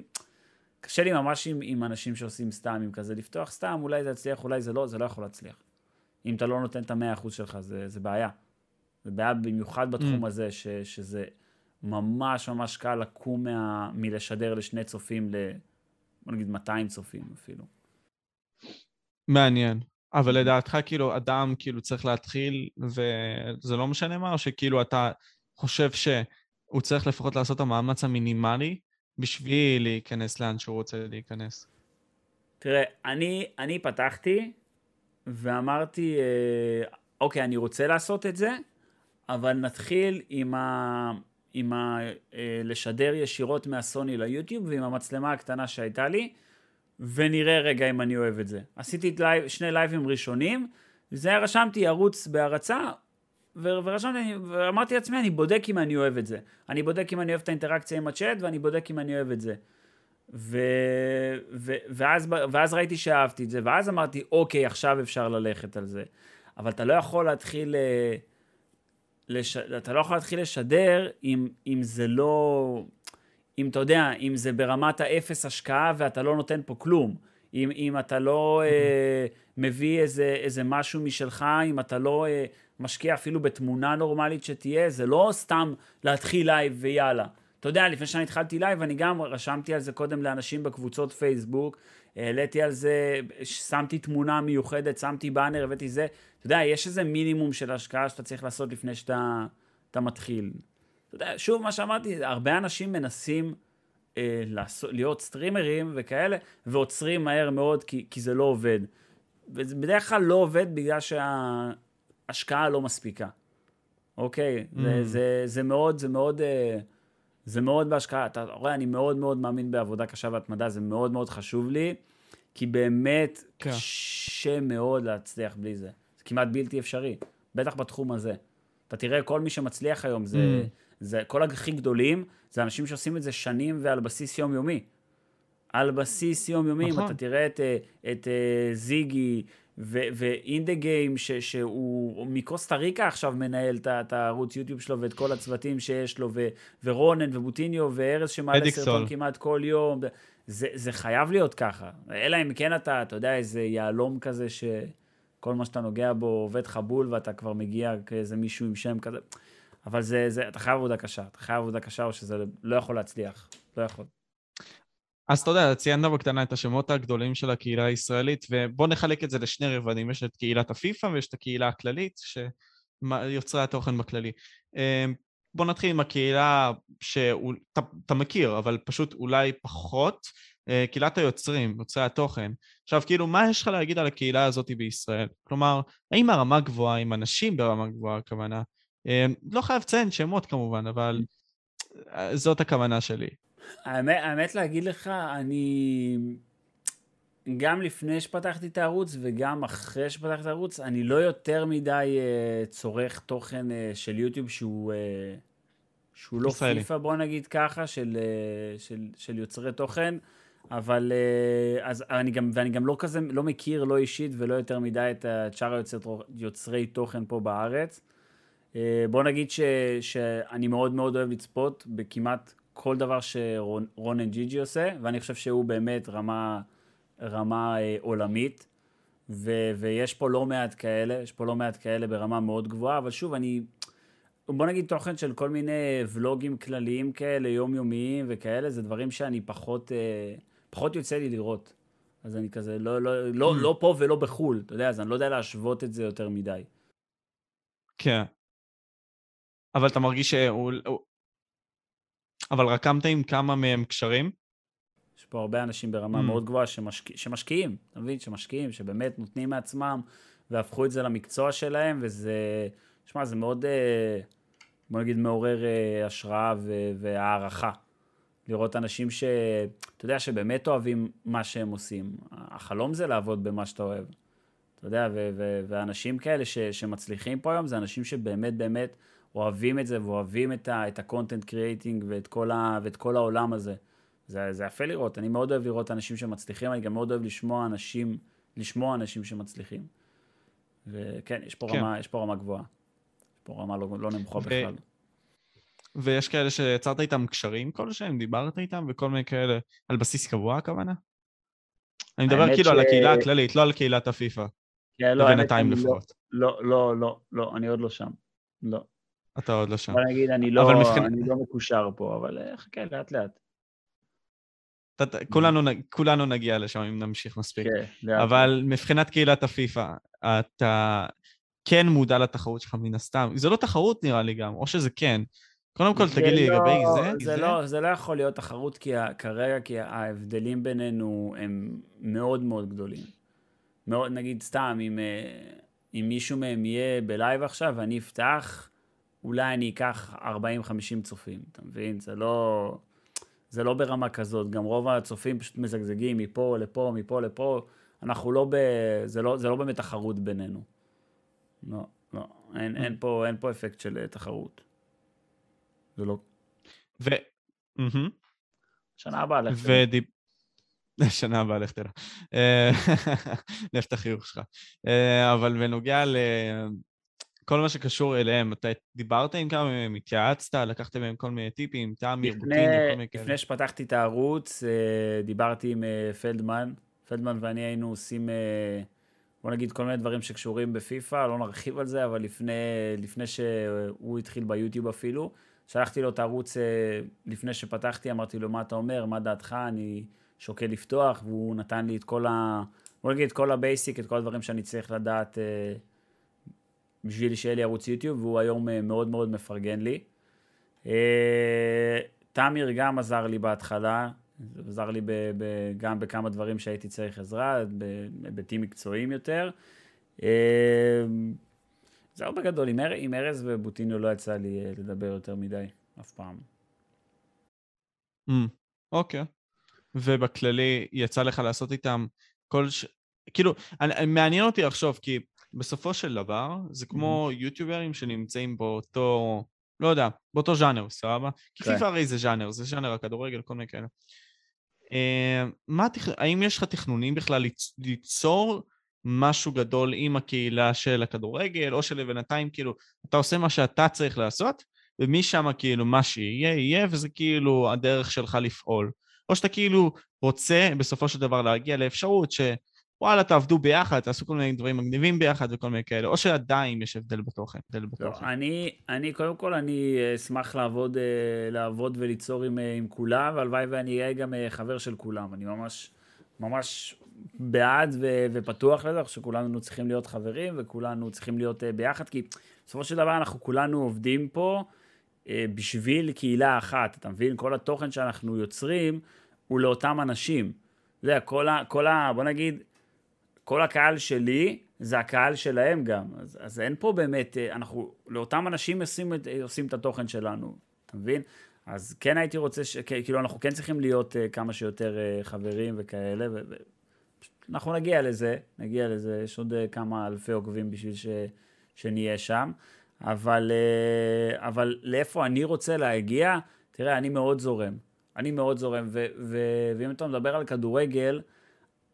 קשה לי ממש עם, עם אנשים שעושים סתם, עם כזה לפתוח סתם, אולי זה יצליח, אולי זה לא, זה לא יכול להצליח. אם אתה לא נותן את המאה אחוז שלך, זה, זה בעיה. זה בעיה במיוחד בתחום mm. הזה, ש, שזה ממש ממש קל לקום מה, מלשדר לשני צופים ל... בוא נגיד 200 צופים אפילו. מעניין. אבל לדעתך, כאילו, אדם כאילו צריך להתחיל, וזה לא משנה מה, או שכאילו אתה חושב שהוא צריך לפחות לעשות את המאמץ המינימלי בשביל להיכנס לאן שהוא רוצה להיכנס? תראה, אני, אני פתחתי ואמרתי, אה, אוקיי, אני רוצה לעשות את זה, אבל נתחיל עם ה... עם ה... אה, לשדר ישירות מהסוני ליוטיוב ועם המצלמה הקטנה שהייתה לי, ונראה רגע אם אני אוהב את זה. עשיתי לייב, שני לייבים ראשונים, וזה רשמתי ערוץ בהרצה, ורשמתי, ואמרתי לעצמי, אני בודק אם אני אוהב את זה. אני בודק אם אני אוהב את האינטראקציה עם הצ'אט, ואני בודק אם אני אוהב את זה. ו... ו... ואז, ואז ראיתי שאהבתי את זה, ואז אמרתי, אוקיי, עכשיו אפשר ללכת על זה. אבל אתה לא יכול להתחיל... אה, לש... אתה לא יכול להתחיל לשדר אם, אם זה לא... אם אתה יודע, אם זה ברמת האפס השקעה ואתה לא נותן פה כלום. אם, אם אתה לא אה, מביא איזה, איזה משהו משלך, אם אתה לא אה, משקיע אפילו בתמונה נורמלית שתהיה, זה לא סתם להתחיל לייב ויאללה. אתה יודע, לפני שאני התחלתי לייב, אני גם רשמתי על זה קודם לאנשים בקבוצות פייסבוק, העליתי על זה, שמתי תמונה מיוחדת, שמתי באנר, הבאתי זה. אתה יודע, יש איזה מינימום של השקעה שאתה צריך לעשות לפני שאתה מתחיל. אתה יודע, שוב, מה שאמרתי, הרבה אנשים מנסים אה, לעשות, להיות סטרימרים וכאלה, ועוצרים מהר מאוד כי, כי זה לא עובד. וזה בדרך כלל לא עובד בגלל שההשקעה לא מספיקה. אוקיי? Mm. זה, זה, זה מאוד, זה מאוד... אה, זה מאוד בהשקעה. אתה רואה, אני מאוד מאוד מאמין בעבודה קשה והתמדה, זה מאוד מאוד חשוב לי, כי באמת כן. קשה מאוד להצליח בלי זה. זה כמעט בלתי אפשרי, בטח בתחום הזה. אתה תראה, כל מי שמצליח היום, זה, mm. זה כל הכי גדולים, זה אנשים שעושים את זה שנים ועל בסיס יומיומי. על בסיס יומיומי, נכון. אם אתה תראה את, אה, את, את אה, זיגי ואינדה גיים, שהוא מקוסטה ריקה עכשיו מנהל את הערוץ יוטיוב שלו ואת כל הצוותים שיש לו, ו, ורונן ובוטיניו וארז שמעלה סרטון כמעט כל יום. זה, זה חייב להיות ככה. אלא אם כן אתה, אתה יודע, איזה יהלום כזה שכל מה שאתה נוגע בו עובד לך בול ואתה כבר מגיע כאיזה מישהו עם שם כזה. אבל זה, זה, אתה חייב עבודה קשה, אתה חייב עבודה קשה או שזה לא יכול להצליח, לא יכול. אז אתה יודע, ציינת בקטנה את השמות הגדולים של הקהילה הישראלית, ובוא נחלק את זה לשני רבדים, יש את קהילת הפיפ"א ויש את הקהילה הכללית, שיוצרי התוכן בכללי. אמ, בוא נתחיל עם הקהילה שאתה מכיר, אבל פשוט אולי פחות, אה, קהילת היוצרים, יוצרי התוכן. עכשיו, כאילו, מה יש לך להגיד על הקהילה הזאת בישראל? כלומר, האם הרמה גבוהה, עם אנשים ברמה גבוהה, הכוונה? אמ, לא חייב לציין שמות כמובן, אבל אה, זאת הכוונה שלי. האמת, האמת להגיד לך, אני... גם לפני שפתחתי את הערוץ וגם אחרי שפתחתי את הערוץ, אני לא יותר מדי uh, צורך תוכן uh, של יוטיוב שהוא, uh, שהוא לא ישראלי. פיפא, בוא נגיד ככה, של, uh, של, של יוצרי תוכן, אבל uh, אז אני גם, ואני גם לא כזה, לא מכיר, לא אישית ולא יותר מדי את שאר היוצרי, יוצרי תוכן פה בארץ. Uh, בוא נגיד ש, שאני מאוד מאוד אוהב לצפות בכמעט כל דבר שרונן ג'יג'י עושה, ואני חושב שהוא באמת רמה, רמה אה, עולמית, ו, ויש פה לא מעט כאלה, יש פה לא מעט כאלה ברמה מאוד גבוהה, אבל שוב, אני, בוא נגיד תוכן של כל מיני ולוגים כלליים כאלה, יומיומיים וכאלה, זה דברים שאני פחות, אה, פחות יוצא לי לראות. אז אני כזה, לא, לא, לא, mm. לא פה ולא בחו"ל, אתה יודע, אז אני לא יודע להשוות את זה יותר מדי. כן. אבל אתה מרגיש שהוא אבל רקמת עם כמה מהם קשרים? פה הרבה אנשים ברמה Mm. מאוד גבוהה שמשק... שמשקיעים, אתה מבין? שמשקיעים, שבאמת נותנים מעצמם והפכו את זה למקצוע שלהם, וזה, שמע, זה מאוד, אה, בוא נגיד, מעורר אה, השראה ו... והערכה. לראות אנשים ש... אתה יודע, שבאמת אוהבים מה שהם עושים. החלום זה לעבוד במה שאתה אוהב. אתה יודע, ו- ו- ואנשים כאלה ש- שמצליחים פה היום, זה אנשים שבאמת באמת אוהבים את זה, ואוהבים את ה- את ה-content creating ואת כל, ה- ואת כל העולם הזה. זה, זה יפה לראות, אני מאוד אוהב לראות אנשים שמצליחים, אני גם מאוד אוהב לשמוע אנשים, לשמוע אנשים שמצליחים. וכן, יש פה, כן. רמה, יש פה רמה גבוהה. יש פה רמה לא, לא נמוכה ו- בכלל. ויש כאלה שיצרת איתם קשרים כלשהם, דיברת איתם וכל מיני כאלה, על בסיס קבוע הכוונה? אני מדבר כאילו על ש- הקהילה הכללית, לא על קהילת הפיפ"א, כן, לא, בינתיים לא- לפחות. לא, לא, לא, לא, אני עוד לא שם. לא. אתה עוד לא שם. בוא נגיד, אני לא, אבל מבחינת- אני לא מקושר פה, אבל אה, חכה, לאט לאט. אתה- אתה- כולנו נ- כולנו נגיע לשם אם נמשיך מספיק. כן, לאט. אבל מבחינת קהילת הפיפ"א, אתה כן מודע לתחרות שלך מן הסתם. זה לא תחרות נראה לי גם, או שזה כן. קודם כל, זה תגיד לי לא- לגבי זה, זה לא, זה לא יכול להיות תחרות כי כרגע, כי ההבדלים בינינו הם מאוד מאוד גדולים. מאוד, נגיד סתם, אם, אה, אם מישהו מהם יהיה בלייב עכשיו ואני אפתח, אולי אני אקח 40-50 צופים, אתה מבין? זה לא, זה לא ברמה כזאת. גם רוב הצופים פשוט מזגזגים מפה לפה, מפה לפה. אנחנו לא ב... זה לא, זה לא באמת תחרות בינינו. לא, לא. אין, אין, פה, אין פה אפקט של אה, תחרות. זה לא... ו... שנה הבאה לך. ודיב... *laughs* שנה הבאה, לך תדע. אה, *laughs* נפת החיוך שלך. אה, אבל בנוגע לכל מה שקשור אליהם, אתה דיברת עם כמה מהם, התייעצת, לקחת מהם כל מיני טיפים, טעם וכל לפני, מיני כאלה. לפני שפתחתי את הערוץ, אה, דיברתי עם אה, פלדמן. פלדמן ואני היינו עושים, אה, בוא נגיד, כל מיני דברים שקשורים בפיפא, לא נרחיב על זה, אבל לפני, לפני שהוא התחיל ביוטיוב אפילו, שלחתי לו את הערוץ לפני שפתחתי, אמרתי לו, מה אתה אומר, מה דעתך, אני שוקל לפתוח, והוא נתן לי את כל ה... בוא נגיד, את כל ה basic, את כל הדברים שאני צריך לדעת בשביל שיהיה לי ערוץ יוטיוב, והוא היום אה, מאוד מאוד מפרגן לי. אה, תמיר גם עזר לי בהתחלה, עזר לי ב, ב, גם בכמה דברים שהייתי צריך עזרה, בהיבטים מקצועיים יותר. אה, זהו בגדול, עם, אר- עם ארז ובוטיניו לא יצא לי לדבר יותר מדי, אף פעם. אמ, אוקיי. ובכללי, יצא לך לעשות איתם כל ש... כאילו, מעניין אותי לחשוב, כי בסופו של דבר, זה כמו יוטיוברים שנמצאים באותו, לא יודע, באותו ז'אנר, סבבה? כי כן. פיפ"א הרי זה ז'אנר, זה ז'אנר הכדורגל, כל מיני כאלה. אה, מה. האם יש לך תכנונים בכלל ליצ... ליצור משהו גדול עם הקהילה של הכדורגל, או שלבינתיים, כאילו, אתה עושה מה שאתה צריך לעשות, ומשם כאילו מה שיהיה, יהיה, וזה כאילו הדרך שלך לפעול. או שאתה כאילו רוצה בסופו של דבר להגיע לאפשרות שוואלה, תעבדו ביחד, תעשו כל מיני דברים מגניבים ביחד וכל מיני כאלה, או שעדיין יש הבדל בתוכן, הבדל לא, בתוכן. אני, אני, קודם כל, אני אה, אשמח לעבוד, אה, לעבוד וליצור עם, אה, עם כולם, והלוואי ואני אהיה גם חבר של כולם. אני ממש, ממש בעד ו, ופתוח לזה, שכולנו צריכים להיות חברים, וכולנו צריכים להיות ביחד, כי בסופו של דבר אנחנו כולנו עובדים פה בשביל קהילה אחת, אתה מבין? כל התוכן שאנחנו יוצרים הוא לאותם אנשים. אתה יודע, כל ה... כל ה בוא נגיד, כל הקהל שלי זה הקהל שלהם גם. אז, אז אין פה באמת, אה, אנחנו, לאותם אנשים עושים, את- עושים את התוכן שלנו, אתה מבין? אז כן הייתי רוצה, ש, כאילו אנחנו כן צריכים להיות uh, כמה שיותר חברים וכאלה, ו, ו, אנחנו נגיע לזה, נגיע לזה, יש עוד כמה אלפי עוקבים בשביל ש, שנהיה שם, אבל, אבל לאיפה אני רוצה להגיע, תראה, אני מאוד זורם, אני מאוד זורם, ו, ו, ואם אתה מדבר על כדורגל,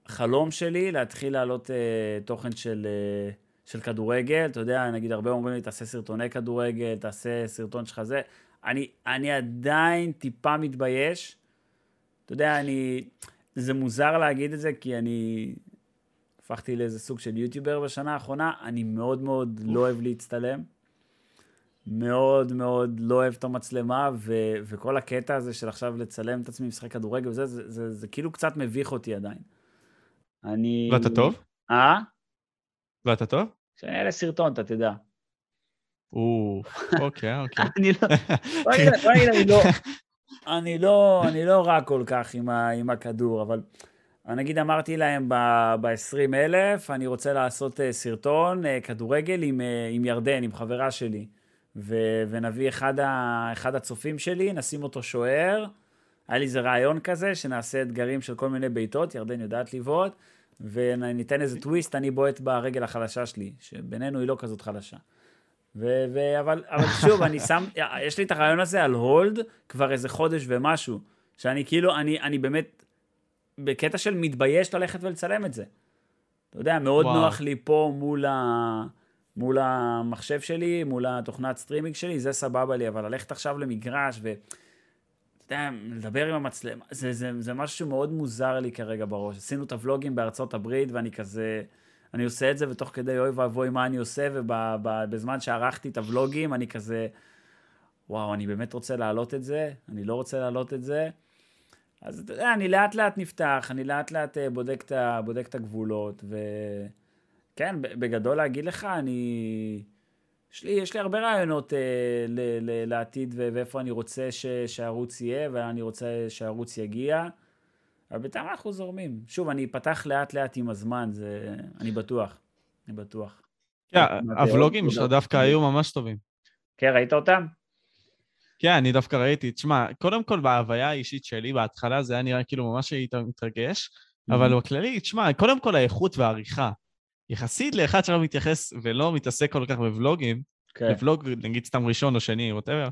חלום שלי להתחיל להעלות uh, תוכן של, uh, של כדורגל, אתה יודע, נגיד הרבה אומרים לי, תעשה סרטוני כדורגל, תעשה סרטון שלך זה, אני, אני עדיין טיפה מתבייש. אתה יודע, אני... זה מוזר להגיד את זה, כי אני הפכתי לאיזה סוג של יוטיובר בשנה האחרונה. אני מאוד מאוד לא אוהב להצטלם. מאוד מאוד לא אוהב את המצלמה, ו- וכל הקטע הזה של עכשיו לצלם את עצמי משחק כדורגל וזה, זה, זה, זה, זה כאילו קצת מביך אותי עדיין. אני... ואתה טוב? אה? ואתה טוב? כשאני אעלה סרטון, אתה תדע. או, אוקיי, אוקיי. *laughs* אני לא... בוא נגיד, אני לא... אני לא, אני לא רע כל כך עם, ה, עם הכדור, אבל נגיד אמרתי להם ב-20 אלף, אני רוצה לעשות אה, סרטון אה, כדורגל עם, אה, עם ירדן, עם חברה שלי. ו- ונביא אחד, ה- אחד הצופים שלי, נשים אותו שוער. היה לי איזה רעיון כזה, שנעשה אתגרים של כל מיני בעיטות, ירדן יודעת לבעוט, וניתן איזה טוויסט, אני בועט ברגל החלשה שלי, שבינינו היא לא כזאת חלשה. ו- ו- אבל, אבל שוב, אני שם, *laughs* יש לי את הרעיון הזה על hold כבר איזה חודש ומשהו, שאני כאילו, אני, אני באמת בקטע של מתבייש ללכת ולצלם את זה. אתה יודע, מאוד וואו. נוח לי פה מול, ה... מול המחשב שלי, מול התוכנת סטרימינג שלי, זה סבבה לי, אבל ללכת עכשיו למגרש ו... יודע, לדבר עם המצלמה, זה, זה, זה משהו מאוד מוזר לי כרגע בראש. עשינו את הוולוגים בארצות הברית, ואני כזה, אני עושה את זה, ותוך כדי אוי ואבוי מה אני עושה, ובזמן שערכתי את הוולוגים, אני כזה, וואו, אני באמת רוצה להעלות את זה, אני לא רוצה להעלות את זה. אז אתה יודע, אני לאט לאט נפתח, אני לאט לאט אה, בודק את, בודק את הגבולות, וכן, בגדול להגיד לך, אני... יש לי, יש לי הרבה רעיונות אה, ל, ל, לעתיד ואיפה אני רוצה ש- שהערוץ יהיה ואני רוצה שהערוץ יגיע. אבל בינתיים אנחנו זורמים. שוב, אני אפתח לאט לאט עם הזמן, זה... אני בטוח. אני בטוח. כן, הוולוגים שלך דווקא היו ממש טובים. כן, ראית אותם? כן, אני דווקא ראיתי. תשמע, קודם כל בהוויה האישית שלי בהתחלה זה היה נראה כאילו ממש היית מתרגש, mm-hmm. אבל בכללי, תשמע, קודם כל האיכות והעריכה. יחסית לאחד שלא מתייחס ולא מתעסק כל כך בוולוגים, כן. בוולוג נגיד סתם ראשון או שני, ווטאבר,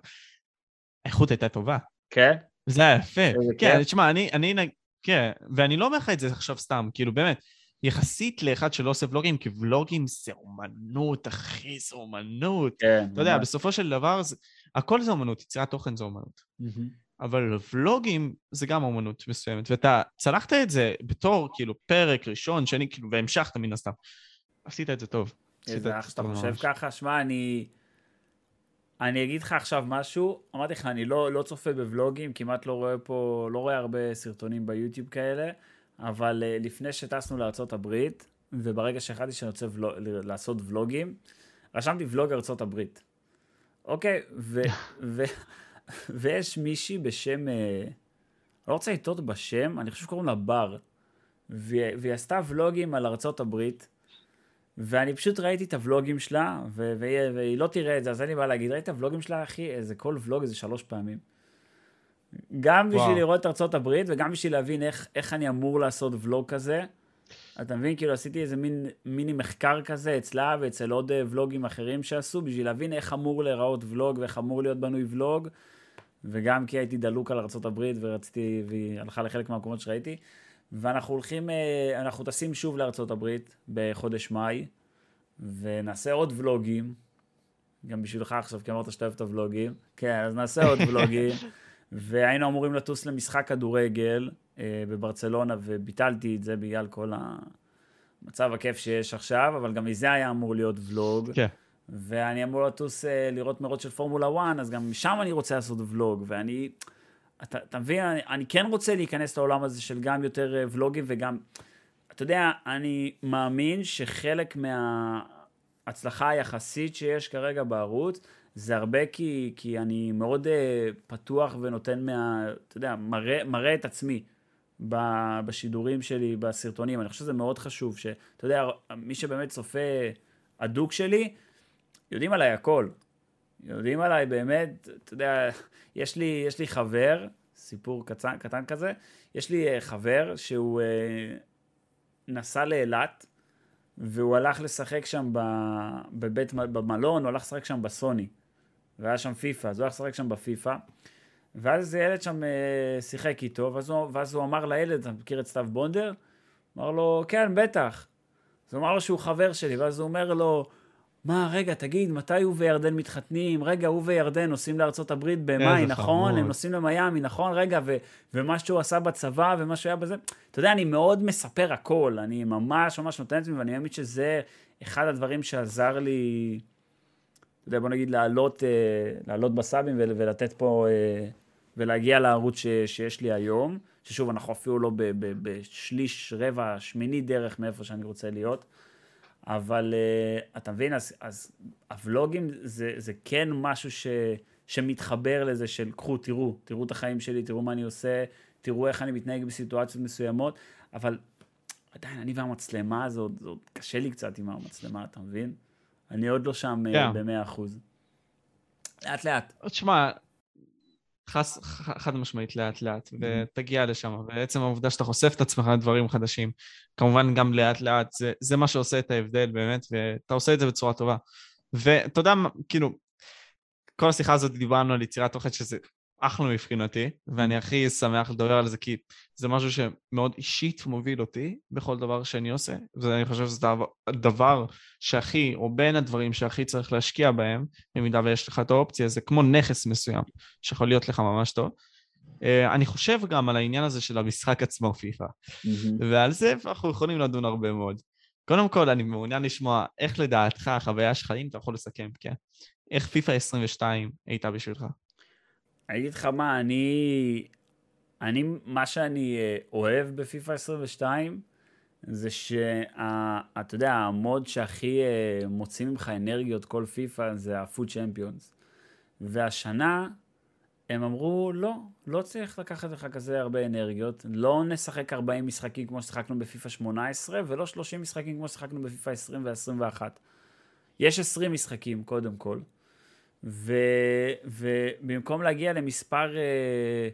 האיכות הייתה טובה. כן? זה היה יפה. כן, תשמע, אני, אני, כן, ואני לא אומר לך את זה עכשיו סתם, כאילו באמת, יחסית לאחד שלא עושה ולוגים, כי ולוגים זה אומנות, אחי, זה אומנות. כן. אתה יודע, בסופו של דבר, זה, הכל זה אומנות, יצירת תוכן זה אומנות. Mm-hmm. אבל ולוגים זה גם אומנות מסוימת, ואתה צלחת את זה בתור, כאילו, פרק ראשון, שני, כאילו, והמשכת מן הסתם. עשית את זה טוב. איזה אח שאתה חושב ככה, שמע, אני... אני אגיד לך עכשיו משהו, אמרתי לך, אני לא, לא צופה בוולוגים, כמעט לא רואה פה, לא רואה הרבה סרטונים ביוטיוב כאלה, אבל uh, לפני שטסנו לארה"ב, וברגע שהחלטתי שאני רוצה ולוג, לעשות ולוגים, רשמתי ולוג ארצות הברית. אוקיי, ו, *laughs* ו, ויש מישהי בשם, אה, לא רוצה לטעות בשם, אני חושב שקוראים לה בר, והיא עשתה ולוגים על ארצות הברית, ואני פשוט ראיתי את הוולוגים שלה, ו- והיא, והיא לא תראה את זה, אז אין לי מה להגיד, ראיתי את הוולוגים שלה, אחי, איזה כל ולוג איזה שלוש פעמים. גם בשביל וואו. לראות את ארצות הברית, וגם בשביל להבין איך, איך אני אמור לעשות ולוג כזה. אתה מבין? כאילו עשיתי איזה מין, מיני מחקר כזה אצלה ואצל עוד אה, ולוגים אחרים שעשו, בשביל להבין איך אמור להיראות ולוג ואיך אמור להיות בנוי ולוג. וגם כי הייתי דלוק על ארה"ב ורציתי, והיא הלכה לחלק מהמקומות שראיתי. ואנחנו הולכים, אה, אנחנו טסים שוב לארה"ב בחודש מאי, ונעשה עוד ולוגים, גם בשבילך עכשיו, כי אמרת שאתה אוהב את הוולוגים. כן, אז נעשה עוד ולוגים. *laughs* והיינו אמורים לטוס למשחק כדורגל אה, בברצלונה, וביטלתי את זה בגלל כל המצב הכיף שיש עכשיו, אבל גם מזה היה אמור להיות ולוג. כן. ואני אמור לטוס אה, לראות מרוץ של פורמולה 1, אז גם משם אני רוצה לעשות ולוג, ואני... אתה, אתה מבין, אני, אני כן רוצה להיכנס לעולם הזה של גם יותר אה, ולוגים וגם... אתה יודע, אני מאמין שחלק מההצלחה היחסית שיש כרגע בערוץ, זה הרבה כי, כי אני מאוד uh, פתוח ונותן מה... אתה יודע, מראה, מראה את עצמי בשידורים שלי, בסרטונים. אני חושב שזה מאוד חשוב, שאתה יודע, מי שבאמת צופה הדוק שלי, יודעים עליי הכל. יודעים עליי באמת, אתה יודע, יש לי, יש לי חבר, סיפור קצן, קטן כזה, יש לי uh, חבר שהוא uh, נסע לאילת, והוא הלך לשחק שם בבית, במלון, הוא הלך לשחק שם בסוני. והיה שם פיפא, אז הוא הלך לשחק שם בפיפא. ואז איזה ילד שם אה, שיחק איתו, ואז הוא, ואז הוא אמר לילד, אתה מכיר את סתיו בונדר? אמר לו, כן, בטח. אז הוא אמר לו שהוא חבר שלי, ואז הוא אומר לו, מה, רגע, תגיד, מתי הוא וירדן מתחתנים? רגע, הוא וירדן נוסעים לארצות הברית במאי, נכון? חמוד. הם נוסעים למיאמי, נכון? רגע, ו- ומה שהוא עשה בצבא ומה שהוא היה בזה. אתה יודע, אני מאוד מספר הכל, אני ממש ממש נותן את עצמי, ואני מאמין שזה אחד הדברים שעזר לי... אתה יודע, בוא נגיד, לעלות, אה, לעלות בסאבים ולתת פה, אה, ולהגיע לערוץ ש, שיש לי היום, ששוב, אנחנו אפילו לא בשליש, רבע, שמיני דרך מאיפה שאני רוצה להיות, אבל uh, אתה מבין, אז, אז הוולוגים זה, זה כן משהו ש, שמתחבר לזה של קחו, תראו, תראו את החיים שלי, תראו מה אני עושה, תראו איך אני מתנהג בסיטואציות מסוימות, אבל עדיין, אני והמצלמה, זה עוד, זה עוד קשה לי קצת עם המצלמה, אתה מבין? אני עוד לא שם אה, כן. במאה אחוז. לאט לאט. תשמע, חס, חד משמעית לאט לאט, ותגיע לשם, ועצם העובדה שאתה חושף את עצמך לדברים חדשים, כמובן גם לאט לאט, זה, זה מה שעושה את ההבדל באמת, ואתה עושה את זה בצורה טובה. ואתה יודע, כאילו, כל השיחה הזאת דיברנו על יצירת תוכן שזה אחלה מבחינתי, ואני הכי שמח לדבר על זה, כי זה משהו שמאוד אישית מוביל אותי בכל דבר שאני עושה, ואני חושב שזה דבר, הדבר שהכי, או בין הדברים שהכי צריך להשקיע בהם, במידה ויש לך את האופציה, זה כמו נכס מסוים, שיכול להיות לך ממש טוב. Uh, אני חושב גם על העניין הזה של המשחק עצמו, פיפא, ועל זה אנחנו יכולים לדון הרבה מאוד. קודם כל, אני מעוניין לשמוע איך לדעתך החוויה שלך, אם אתה יכול לסכם, כן? איך פיפא 22 הייתה בשבילך? אני אגיד לך מה, אני... אני, מה שאני אה, אוהב בפיפא 22, זה שאתה יודע, ה-mode שהכי אה, מוציא ממך אנרגיות כל פיפא זה ה-FUT Champions. והשנה הם אמרו, לא, לא צריך לקחת לך כזה הרבה אנרגיות, לא נשחק 40 משחקים כמו ששיחקנו בפיפא 18, ולא 30 משחקים כמו ששיחקנו בפיפא 20 ו-21. יש 20 משחקים, קודם כל. ו, ובמקום להגיע למספר אה,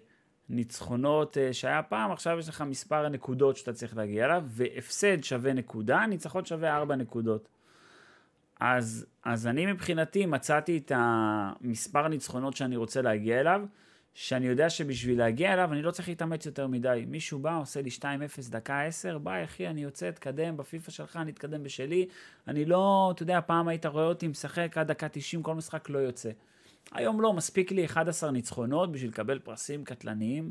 ניצחונות אה, שהיה פעם, עכשיו יש לך מספר הנקודות שאתה צריך להגיע אליו, והפסד שווה נקודה, ניצחון שווה ארבע נקודות. אז, אז אני מבחינתי מצאתי את המספר הניצחונות שאני רוצה להגיע אליו, שאני יודע שבשביל להגיע אליו אני לא צריך להתאמץ יותר מדי. מישהו בא, עושה לי 2-0 דקה 10, ביי אחי, אני יוצא, תקדם בפיפא שלך, אני אתקדם בשלי. אני לא, אתה יודע, פעם היית רואה אותי משחק עד דקה 90, כל משחק לא יוצא. היום לא, מספיק לי 11 ניצחונות בשביל לקבל פרסים קטלניים.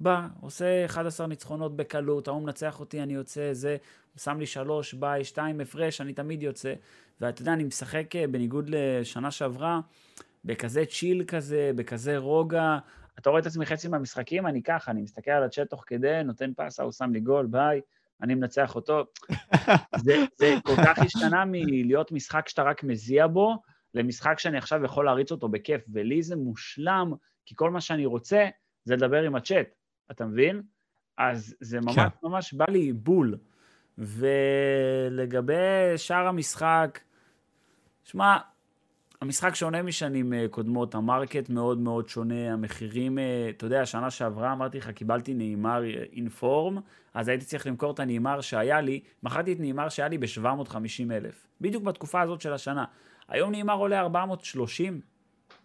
בא, עושה 11 ניצחונות בקלות, ההוא מנצח אותי, אני יוצא, זה, שם לי 3, ביי, 2 הפרש, אני תמיד יוצא. ואתה יודע, אני משחק אה, בניגוד לשנה שעברה, בכזה צ'יל כזה, בכזה רוגע. אתה רואה את עצמי חצי מהמשחקים, אני ככה, אני מסתכל על הצ'אט תוך כדי, נותן פסה, הוא שם לי גול, ביי, אני מנצח אותו. *laughs* זה, זה כל כך השתנה מלהיות משחק שאתה רק מזיע בו, למשחק שאני עכשיו יכול להריץ אותו בכיף, ולי זה מושלם, כי כל מה שאני רוצה זה לדבר עם הצ'אט, אתה מבין? אז זה ממש כן. ממש בא לי בול. ולגבי שאר המשחק, שמע, המשחק שונה משנים אה, קודמות, המרקט מאוד מאוד שונה, המחירים, אה, אתה יודע, שנה שעברה אמרתי לך, קיבלתי נעימר אינפורם, אז הייתי צריך למכור את הנעימר שהיה לי, מכרתי את נעימר שהיה לי ב-750 אלף, בדיוק בתקופה הזאת של השנה. היום נעימר עולה 430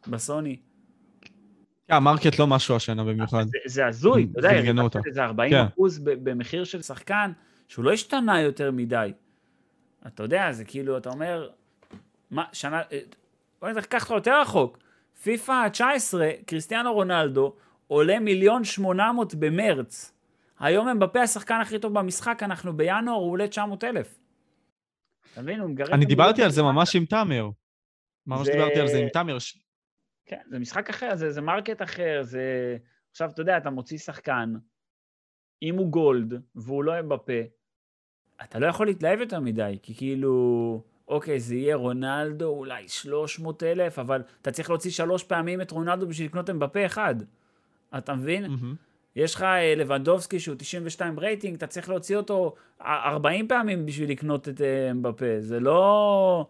בסוני. כן, המרקט לא משהו השנה במיוחד. זה, הזוי, אתה יודע. זה 40 כן. אחוז במחיר של שחקן, שהוא לא השתנה יותר מדי. אתה יודע, זה כאילו, אתה אומר, מה, שנה, אה, בוא נלך, קח אותך יותר רחוק. פיפא 19, קריסטיאנו רונלדו, עולה מיליון שמונה מאות במרץ. היום אמבפה השחקן הכי טוב במשחק, אנחנו בינואר, הוא עולה 900 אלף. אתה מבין? הוא מגרד... אני דיברתי על זה ממש עם תאמר. ממש דיברתי על זה עם תאמר. כן, זה משחק אחר, זה, זה market אחר, זה... עכשיו, אתה יודע, אתה מוציא שחקן, אם הוא gold והוא לא אמבפה, אתה לא יכול להתלהב יותר מדי, כי כאילו, אוקיי, זה יהיה רונלדו, אולי 300 אלף, אבל אתה צריך להוציא שלוש פעמים את רונלדו בשביל לקנות אמבפה אחד. אתה מבין? מהמם. יש לך אה, לבנדובסקי שהוא 92 רייטינג, אתה צריך להוציא אותו א- 40 פעמים בשביל לקנות את אה, אמבפה. זה לא...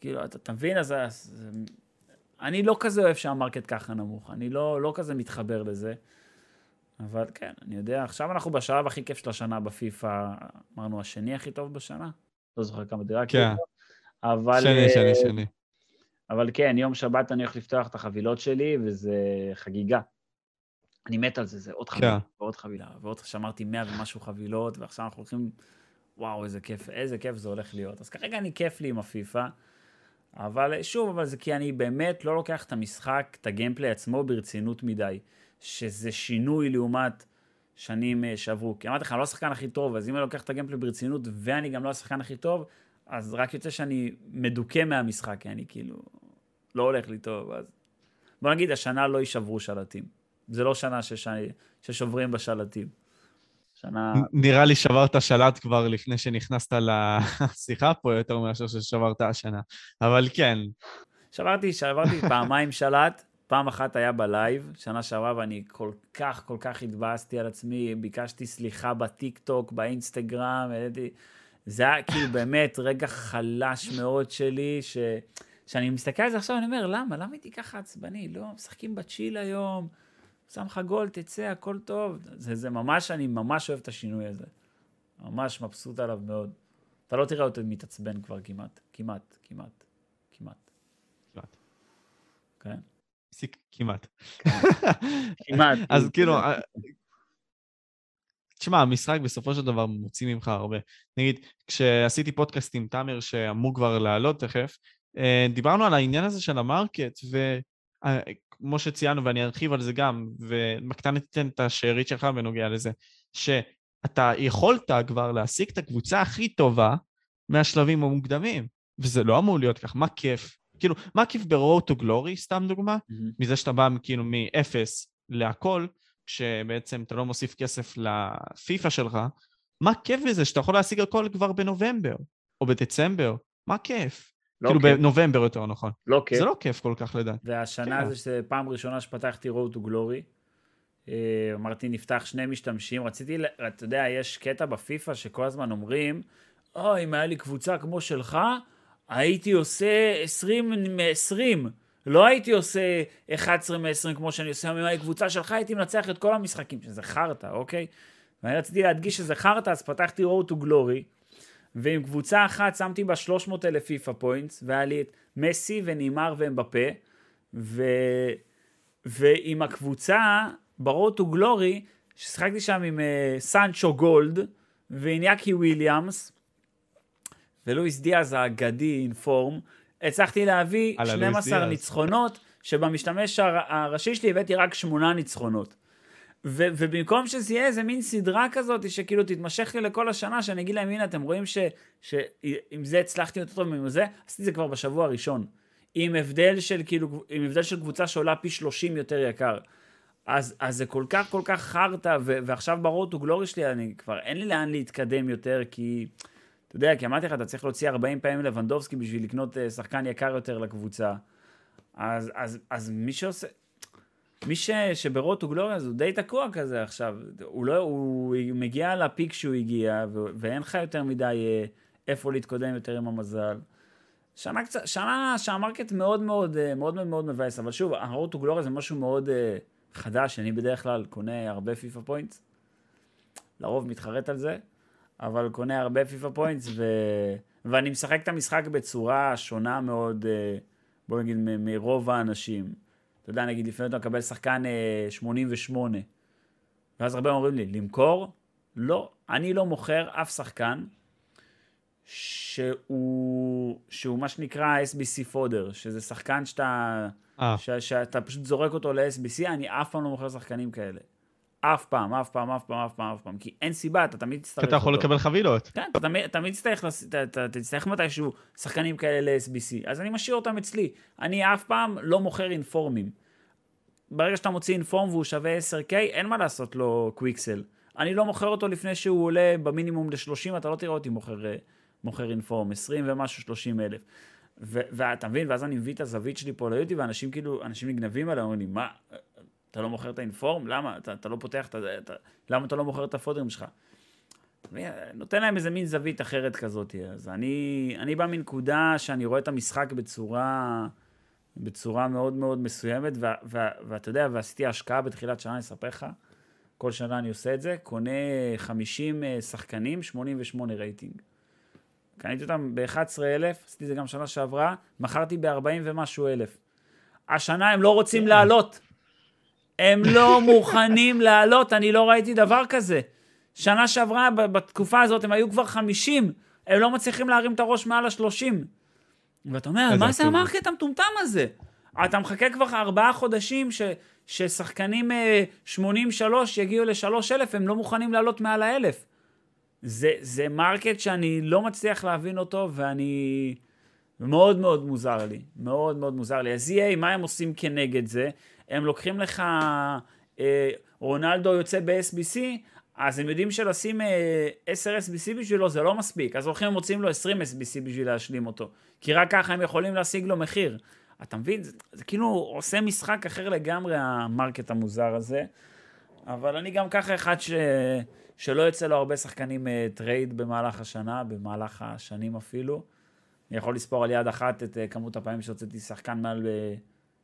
כאילו, אתה, אתה מבין? אז, אז אני לא כזה אוהב שהמרקט ככה נמוך, אני לא, לא כזה מתחבר לזה. אבל כן, אני יודע, עכשיו אנחנו בשלב הכי כיף של השנה בפיפא, אמרנו השני הכי טוב בשנה? לא זוכר כמה דירה. כן. אבל... שני, אה, שני, שני. אבל כן, יום שבת אני הולך לפתוח את החבילות שלי, וזה חגיגה. אני מת על זה, זה עוד חבילה, ועוד חבילה, ועוד שמרתי 100 ומשהו חבילות, ועכשיו אנחנו הולכים, וואו, איזה כיף, איזה כיף זה הולך להיות. אז כרגע אני כיף לי עם הפיפא, אבל שוב, אבל זה כי אני באמת לא לוקח את המשחק, את הגיימפליי עצמו ברצינות מדי, שזה שינוי לעומת שנים אה, שעברו. כי אמרתי לך, אני לא השחקן הכי טוב, אז אם אני לוקח את הגיימפליי ברצינות, ואני גם לא השחקן הכי טוב, אז רק יוצא שאני מדוכא מהמשחק, כי אני כאילו לא הולך לי טוב, אז... בוא נגיד, השנה לא יישברו שלטים. זה לא שנה שש... ששוברים בשלטים. שנה... נראה לי שברת שלט כבר לפני שנכנסת לשיחה פה, יותר מאשר ששברת השנה. אבל כן, שברתי, שברתי פעמיים שלט, פעם אחת היה ב-live, שנה שעברה, ואני כל כך, כל כך התבאסתי על עצמי, ביקשתי סליחה בטיק טוק, באינסטגרם, העליתי... זה היה כאילו באמת רגע חלש מאוד שלי, ש... שאני מסתכל על זה עכשיו, אני אומר, למה? למה הייתי ככה עצבני? לא, משחקים ב-chill היום, שם לך גול, תצא, הכל טוב. זה, זה ממש, אני ממש אוהב את השינוי הזה. ממש מבסוט עליו מאוד. אתה לא תראה אותי מתעצבן כבר כמעט, כמעט, כמעט, כמעט. כמעט. כן? פסיק, כמעט. *laughs* כמעט. *laughs* אז כאילו, אה, תשמע, המשחק בסופו של דבר מוציא ממך הרבה. נגיד, כשעשיתי פודקאסט עם תאמר שאמור כבר לעלות תכף, אה, דיברנו על העניין הזה של המרקט, וכמו שציינו, ואני ארחיב על זה גם, ומקטן תיתן את השארית שלך בנוגע לזה, שאתה יכולת כבר להשיג את הקבוצה הכי טובה מהשלבים המוקדמים, וזה לא אמור להיות כך, מה כיף? כאילו, מה כיף ב-Road to Glory, סתם דוגמה? מהמם. מזה שאתה בא כאילו מ-0 להכל, כשבעצם אתה לא מוסיף כסף לפיפא שלך, מה כיף בזה שאתה יכול להשיג הכל כבר בנובמבר, או בדצמבר? מה כיף? לא כאילו כיף. בנובמבר יותר נכון. לא כיף. זה לא כיף כל כך לדעת. והשנה כן. זה שזה פעם ראשונה שפתחתי Road to Glory. אה, אמרתי, נפתח שני משתמשים. רציתי, אתה יודע, יש קטע בפיפא שכל הזמן אומרים, אוי, אם היה לי קבוצה כמו שלך, הייתי עושה 20 מ-20. לא הייתי עושה 11 מ-20 כמו שאני עושה, אם היה לי קבוצה שלך, הייתי מנצח את כל המשחקים, שזה חרטא, אוקיי? ואני רציתי להדגיש שזה חרטא, אז פתחתי Road to Glory, ועם קבוצה אחת שמתי בה 300 אלף FIFA Points, והיה לי את מסי ונימר ואמבפה, ו... ועם הקבוצה, ב-Road to Glory, ששיחקתי שם עם אה, סנצ'ו gold, ואיניאקי וויליאמס, ולואיס דיאז האגדי in-form, הצלחתי להביא על הלואיס 12 דיאז. ניצחונות, שבמשתמש הר- הראשי שלי הבאתי רק 8 ניצחונות. ו- ובמקום שזה יהיה איזה מין סדרה כזאת, שכאילו תתמשך לי לכל השנה, שאני אגיד להם, הנה, אתם רואים ש- שעם זה הצלחתי יותר טוב ועם זה, עשיתי את זה כבר בשבוע הראשון. עם הבדל של כאילו, עם הבדל של קבוצה שעולה פי 30 יותר יקר. אז, אז זה כל כך כל כך חרטא, ו- ועכשיו ברור טו גלורי שלי, אני כבר, אין לי לאן להתקדם יותר, כי, אתה יודע, כי אמרתי לך, אתה צריך להוציא 40 פעמים לבנדובסקי בשביל לקנות אה, שחקן יקר יותר לקבוצה. אז, אז, אז מי שעושה, מי ש, שברוטו גלוריה הוא די תקוע כזה עכשיו, הוא לא, הוא מגיע ל-peak שהוא הגיע, ו, ואין לך יותר מדי אה, איפה להתקדם יותר עם המזל. שנה קצת, שנה שה-market מאוד מאוד אה, מאוד מאוד מאוד מבאס, אבל שוב, הרוטו גלוריה זה משהו מאוד אה, חדש, אני בדרך כלל קונה הרבה FIFA Points, לרוב מתחרט על זה, אבל קונה הרבה FIFA Points, ו... ואני משחק את המשחק בצורה שונה מאוד, אה, בוא נגיד, מ- מרוב האנשים. אתה יודע, נגיד, לפעמים אתה מקבל שחקן אה, 88, ואז הרבה אומרים לי, למכור? לא, אני לא מוכר אף שחקן שהוא, שהוא מה שנקרא SBC פודר, שזה שחקן שאתה, אה, ש, שאתה פשוט זורק אותו ל-SBC, אני אף פעם לא מוכר שחקנים כאלה. אף פעם, אף פעם, אף פעם, אף פעם, אף פעם, כי אין סיבה, אתה תמיד תצטרך אתה יכול אותו. לקבל חבילות. כן, אתה תמיד, תמיד תצטרך, אתה תצטרך מתישהו שחקנים כאלה ל-SBC, אז אני משאיר אותם אצלי. אני אף פעם לא מוכר אינפורמים. ברגע שאתה מוציא אינפורם והוא שווה 10K, אין מה לעשות לו קוויקסל. אני לא מוכר אותו לפני שהוא עולה במינימום ל-30, אתה לא תראה אותי מוכר, אה, מוכר אינפורם, 20 ומשהו, 30 אלף. ואתה מבין, ואז אני מביא את הזווית שלי פה ליוטיוב, ואנשים כאילו, אנשים נגנבים עליי, אומרים לי, מה, אתה לא מוכר את האינפורם? למה? אתה, אתה לא פותח את ה... למה אתה לא מוכר את הפודרים שלך? נותן להם איזה מין זווית אחרת כזאת. אז אני, אני בא מנקודה שאני רואה את המשחק בצורה, בצורה מאוד מאוד מסוימת, ואתה יודע, ועשיתי השקעה בתחילת שנה, אני אספר לך, כל שנה אני עושה את זה, קונה 50 אה, שחקנים, 88 רייטינג. קניתי אותם ב-11,000, עשיתי את זה גם שנה שעברה, מכרתי ב-40 ומשהו אלף. השנה הם לא רוצים לעלות. הם לא *laughs* מוכנים לעלות, אני לא ראיתי דבר כזה. שנה שעברה, בתקופה הזאת, הם היו כבר 50, הם לא מצליחים להרים את הראש מעל ה-30. ואתה אומר, מה זה. ה-market המטומטם הזה? אתה מחכה כבר ארבעה חודשים ש, ששחקנים אה, 83 יגיעו ל-3,000, הם לא מוכנים לעלות מעל האלף. זה, זה market שאני לא מצליח להבין אותו, ואני... מאוד מאוד מוזר לי, מאוד מאוד מוזר לי. אז EA, מה הם עושים כנגד זה? הם לוקחים לך, אה, רונלדו יוצא ב-SBC, אז הם יודעים שלשים אה, 10 SBC בשבילו זה לא מספיק, אז הולכים ומוציאים לו 20 SBC בשביל להשלים אותו. כי רק ככה הם יכולים להשיג לו מחיר. אתה מבין? זה, זה כאילו עושה משחק אחר לגמרי, ה-market המוזר הזה. אבל אני גם ככה אחד ש... שלא יוצא לו הרבה שחקנים אה, trade במהלך השנה, במהלך השנים אפילו. אני יכול לספור על יד אחת את אה, כמות הפעמים שהוצאתי שחקן מעל,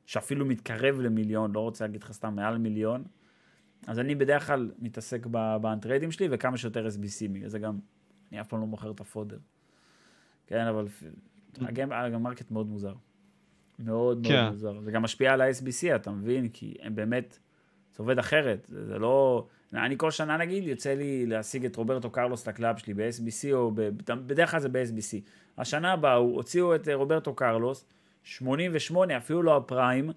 שאפילו מתקרב למיליון, לא רוצה להגיד לך סתם מעל מיליון. אז אני בדרך כלל מתעסק ב-untrade ים שלי וכמה שיותר SBC, בגלל זה גם, אני אף פעם לא מוכר את ה-fodder. כן, אבל ה-market מאוד מוזר. מאוד כן. מאוד מוזר. זה גם משפיע על ה-SBC, אתה מבין? כי הם באמת, זה עובד אחרת. זה, זה לא... אני כל שנה נגיד, יוצא לי להשיג את רוברטו קרלוס ל-club שלי ב-SBC, או ב... בדרך כלל זה ב-SBC. השנה הבאה הוציאו את רוברטו קרלוס, 88, אפילו לא ה-prime,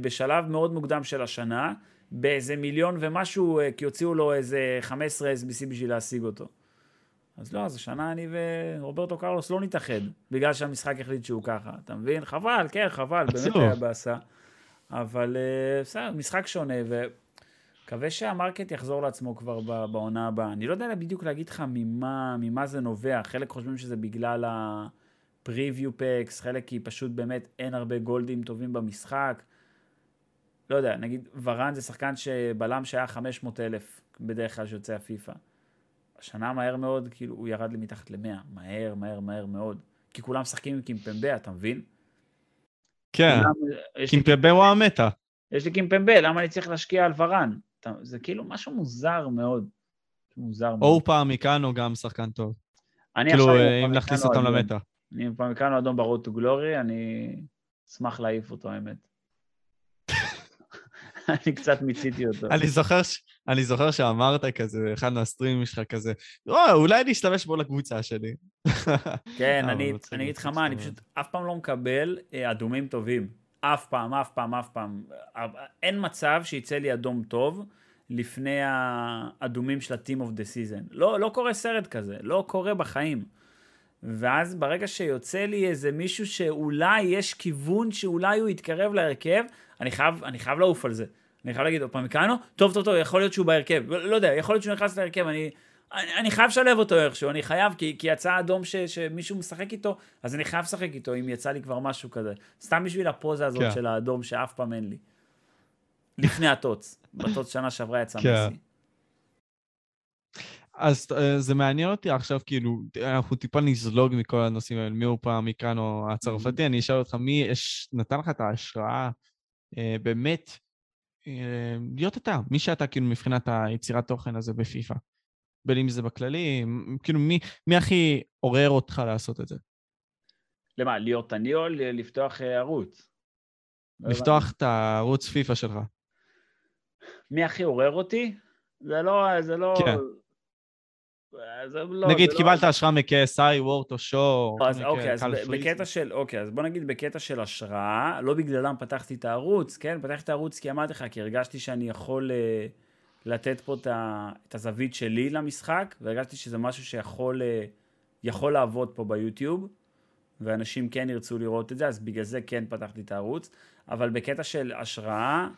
בשלב מאוד מוקדם של השנה, באיזה מיליון ומשהו, אה, כי הוציאו לו איזה 15 SBC בשביל להשיג אותו. אז לא, אז השנה אני ורוברטו קרלוס לא נתאחד, בגלל שהמשחק החליט שהוא ככה, אתה מבין? חבל, כן, חבל, באמת היה באסה. אבל אה, בסדר, משחק שונה, ומקווה שהמרקט יחזור לעצמו כבר בעונה הבאה. אני לא יודע בדיוק להגיד לך ממה, ממה זה נובע, חלק חושבים שזה בגלל ה-preview packs, חלק כי פשוט באמת אין הרבה גולדים טובים במשחק. לא יודע, נגיד ורן זה שחקן שבלם שהיה 500 אלף בדרך כלל שיוצא הפיפא. השנה מהר מאוד, כאילו, הוא ירד לי מתחת ל-100. מהר, מהר, מהר מאוד. כי כולם משחקים עם קימפמבה, אתה מבין? כן, קימפמבה הוא המטה. יש לי קימפמבה, למה אני צריך להשקיע על ורן? זה כאילו משהו מוזר מאוד. מוזר מאוד. או או גם שחקן טוב. אני כאילו, אם נכניס אותם למטה. אני או אדום ברוד טו גלורי, אני אשמח להעיף אותו, האמת. *laughs* אני קצת מיציתי אותו. אני זוכר, אני זוכר שאמרת כזה, אחד מהסטרימים שלך כזה, או, אולי אני אשתמש בו לקבוצה שלי. *laughs* כן, אני אגיד לך מה, אני פשוט אף פעם לא מקבל אה, אדומים טובים. אף פעם, אף פעם, אף פעם. אין מצב שיצא לי אדום טוב לפני האדומים של ה-Team of the Season. לא, לא קורה סרט כזה, לא קורה בחיים. ואז ברגע שיוצא לי איזה מישהו שאולי יש כיוון שאולי הוא יתקרב להרכב, אני חייב, אני חייב לעוף על זה. אני חייב להגיד, אופמקאנו, טוב, טוב, טוב, יכול להיות שהוא בהרכב. לא, לא יודע, יכול להיות שהוא נכנס להרכב, אני, אני, אני חייב לשלב אותו איכשהו, אני חייב, כי, כי יצא אדום ש, שמישהו משחק איתו, אז אני חייב לשחק איתו, אם יצא לי כבר משהו כזה. סתם בשביל הפוזה הזאת כן. של האדום שאף פעם אין לי. לפני הטוץ. *laughs* בטוץ שנה שעברה יצא כן. מסי. אז אה, זה מעניין אותי עכשיו, כאילו, אנחנו טיפה נזלוג מכל הנושאים האלה, מי הוא פעם מכאן או הצרפתי, אני אשאל אותך, מי יש, נתן לך את ההשראה אה, באמת להיות אתה, מי שאתה כאילו מבחינת היצירת תוכן הזה בפיפ"א. בין אם זה בכללי, כאילו מי, מי הכי עורר אותך לעשות את זה? למה, להיות אני או לפתוח אה, ערוץ? לפתוח את הערוץ פיפ"א שלך. מי הכי עורר אותי? זה לא, זה לא... כן. לא, נגיד, לא קיבלת השראה מ-KSI, וורט או שואו. אוקיי, אז בקטע של, אוקיי, אז בוא נגיד בקטע של השראה, לא בגללם פתחתי את הערוץ, כן? פתחתי את הערוץ כי אמרתי לך, כי הרגשתי שאני יכול אה, לתת פה את הזווית שלי למשחק, והרגשתי שזה משהו שיכול אה, לעבוד פה ביוטיוב, ואנשים כן ירצו לראות את זה, אז בגלל זה כן פתחתי את הערוץ. אבל בקטע של השראה,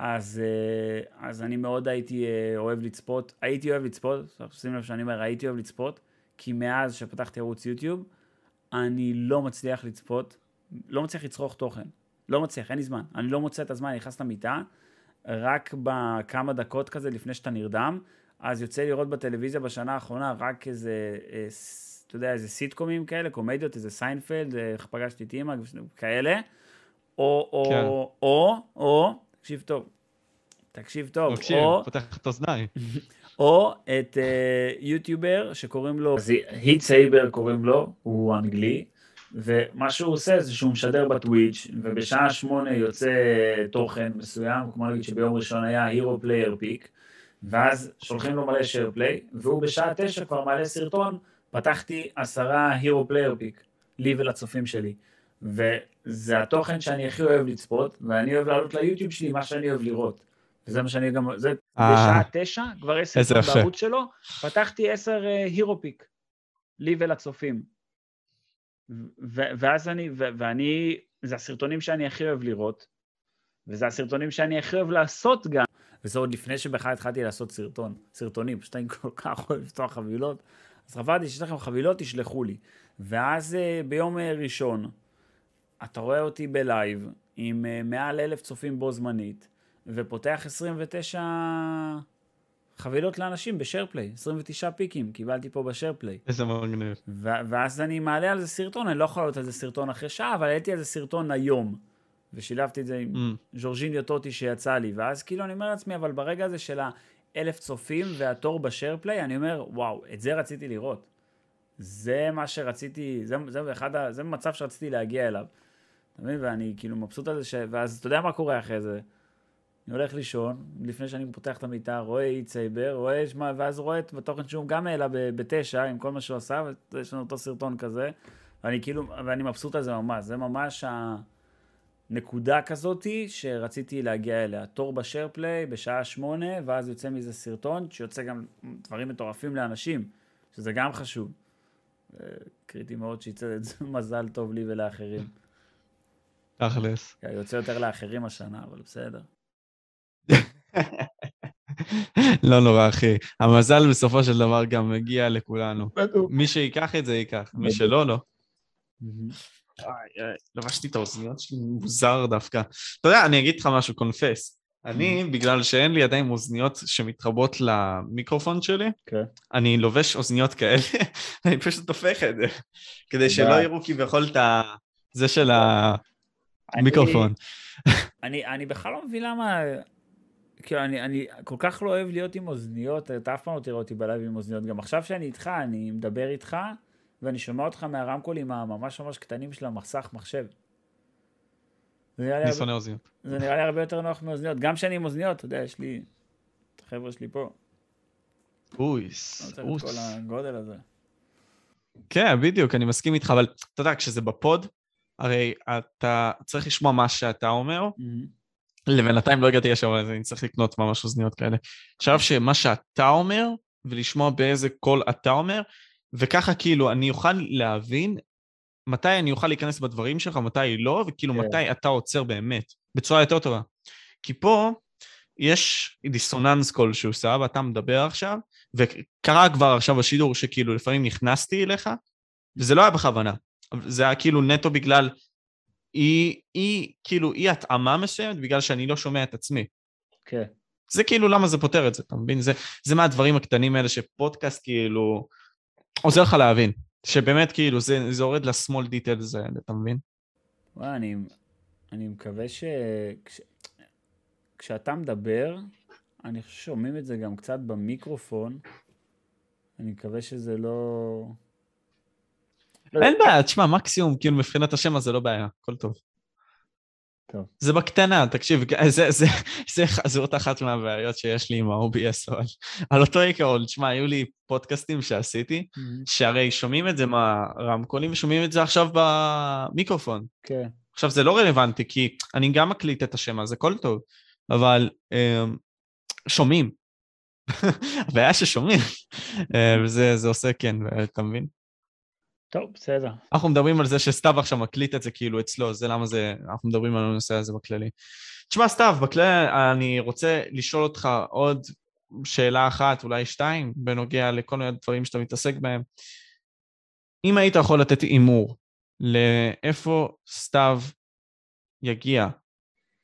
אז, אה, אז אני מאוד הייתי אה, אוהב לצפות, הייתי אוהב לצפות, שים לב שאני אומר הייתי אוהב לצפות, כי מאז שפתחתי ערוץ יוטיוב, אני לא מצליח לצפות, לא מצליח לצרוך תוכן, לא מצליח, אין לי זמן, אני לא מוצא את הזמן, אני נכנס למיטה, רק בכמה דקות כזה לפני שאתה נרדם, אז יוצא לראות בטלוויזיה בשנה האחרונה רק איזה, אה, אתה יודע, איזה סיטקומים כאלה, קומדיות, איזה סיינפלד, איך פגשתי את אימא, כאלה, או, או, כן. או, או, או, תקשיב טוב. תקשיב טוב. תקשיב, או, פותח את אוזניי. *laughs* או את אה, יוטיובר שקוראים לו, היט סייבר קוראים לו, הוא אנגלי, ומה שהוא עושה זה שהוא משדר בטוויץ', ובשעה שמונה יוצא תוכן מסוים, כמו נגיד שביום ראשון היה hero player pick, ואז שולחים לו מלא share play, והוא בשעה תשע כבר מעלה סרטון, פתחתי עשרה hero player pick, לי ולצופים שלי. וזה התוכן שאני הכי אוהב לצפות, ואני אוהב לעלות ליוטיוב שלי מה שאני אוהב לראות. וזה מה שאני גם, זה אה. בשעה תשע, כבר עשר בערוץ שלו, פתחתי עשר hero אה, pick, לי ולצופים. ואז אני, ואני, זה הסרטונים שאני הכי אוהב לראות, וזה הסרטונים שאני הכי אוהב לעשות גם. וזה עוד לפני שבכלל התחלתי לעשות סרטון, סרטונים, פשוט אני כל כך אוהב לפתוח חבילות. אז חשבתי שיש לכם חבילות, תשלחו לי. ואז אה, ביום ראשון, אתה רואה אותי בלייב עם אה, מעל אלף צופים בו זמנית, ופותח 29 חבילות לאנשים בשרפליי, 29 פיקים קיבלתי פה בשרפליי. איזה מגניב. ו- ואז אני מעלה על זה סרטון, אני לא יכול לעלות על זה סרטון אחרי שעה, אבל העליתי על זה סרטון היום. ושילבתי את זה עם Mm. ז'ורג'יניו טוטי שיצא לי, ואז כאילו אני אומר לעצמי, אבל ברגע הזה של האלף צופים והתור ב Share Play, אני אומר, וואו, את זה רציתי לראות. זה מה שרציתי, זה, זה, אחד, זה מצב שרציתי להגיע אליו. אתה מבין? ואני כאילו מבסוט על זה, ש... ואז אתה יודע מה קורה אחרי זה. אני הולך לישון, לפני שאני פותח את המיטה, רואה איט סייבר, רואה, שמה, ואז רואה את התוכן שהוא גם העלה בתשע, עם כל מה שהוא עשה, ויש לנו אותו סרטון כזה, ואני כאילו, ואני מבסוט על זה ממש, זה ממש הנקודה כזאתי שרציתי להגיע אליה. תור ב Share Play בשעה שמונה, ואז יוצא מזה סרטון, שיוצא גם דברים מטורפים לאנשים, שזה גם חשוב. אה, קריטי מאוד שיצא את זה *laughs* מזל טוב לי ולאחרים. תכלס. יוצא יותר לאחרים השנה, אבל בסדר. לא נורא, אחי. המזל בסופו של דבר גם מגיע לכולנו. מי שייקח את זה, ייקח. מי שלא, לא. לבשתי את האוזניות שלי מוזר דווקא. אתה יודע, אני אגיד לך משהו, קונפס. אני, בגלל שאין לי עדיין אוזניות שמתחברות למיקרופון שלי, כן. אני לובש אוזניות כאלה, *laughs* אני פשוט הופך את זה, כדי שלא. יראו כביכול את ה... זה של המיקרופון. אני, אני בכלל לא מבין למה, כאילו, אני, אני כל כך לא אוהב להיות עם אוזניות, אתה אף פעם לא תראה אותי בלייב עם אוזניות. גם עכשיו שאני איתך, אני מדבר איתך, ואני שומע אותך מהרמקולים הממש ממש קטנים של המסך מחשב. אני הרבה, שונא אוזניות. זה נראה לי הרבה יותר נוח מאוזניות. גם כשאני עם אוזניות, אתה יודע, יש לי את החבר'ה שלי פה. אויס, אוס. כל הגודל הזה. כן, בדיוק, אני מסכים איתך, אבל אתה יודע, כשזה בפוד, הרי אתה צריך לשמוע מה שאתה אומר, לבינתיים לא הגעתי לשם, אז אני צריך לקנות ממש אוזניות כאלה. עכשיו שמה שאתה אומר, ולשמוע באיזה קול אתה אומר, וככה כאילו אני אוכל להבין מתי אני אוכל להיכנס בדברים שלך, מתי לא, וכאילו כן. מתי אתה עוצר באמת, בצורה יותר טובה. כי פה יש דיסוננס כלשהו, סבבה, אתה מדבר עכשיו, וקרה כבר עכשיו בשידור שכאילו לפעמים נכנסתי אליך, וזה לא היה בכוונה, זה היה כאילו נטו בגלל אי, אי, כאילו אי התאמה מסוימת, בגלל שאני לא שומע את עצמי. כן. זה כאילו למה זה פותר את זה, אתה מבין? זה, זה מהדברים הקטנים האלה שפודקאסט כאילו עוזר לך להבין, שבאמת כאילו זה, זה יורד לשמאל דיטלס האלה, אתה מבין? וואי, אני, אני מקווה ש... כש, כשאתה מדבר, אני חושב ששומעים את זה גם קצת במיקרופון. אני מקווה שזה לא... לא אין בעיה, תשמע, מקסימום, כאילו מבחינת השם זה לא בעיה, הכל טוב. טוב. זה בקטנה, תקשיב, *laughs* זה, זה, זה, זאת אחת מהבעיות שיש לי עם ה-OBS, אבל *laughs* על אותו עיקרון, תשמע, היו לי פודקאסטים שעשיתי, שהרי שומעים את זה מהרמקולים ושומעים את זה עכשיו במיקרופון. כן. עכשיו, זה לא רלוונטי, כי אני גם מקליט את השם הזה, הכל טוב, אבל um, שומעים. *laughs* הבעיה ששומעים, אה, וזה זה עושה כן, אתה מבין? טוב, בסדר. אנחנו מדברים על זה שסתיו עכשיו מקליט את זה כאילו אצלו, זה למה זה, אנחנו מדברים על הנושא הזה בכללי. תשמע, סתיו, בכללי אני רוצה לשאול אותך עוד שאלה אחת, אולי שתיים, בנוגע לכל מיני דברים שאתה מתעסק בהם. אם היית יכול לתת הימור לאיפה סתיו יגיע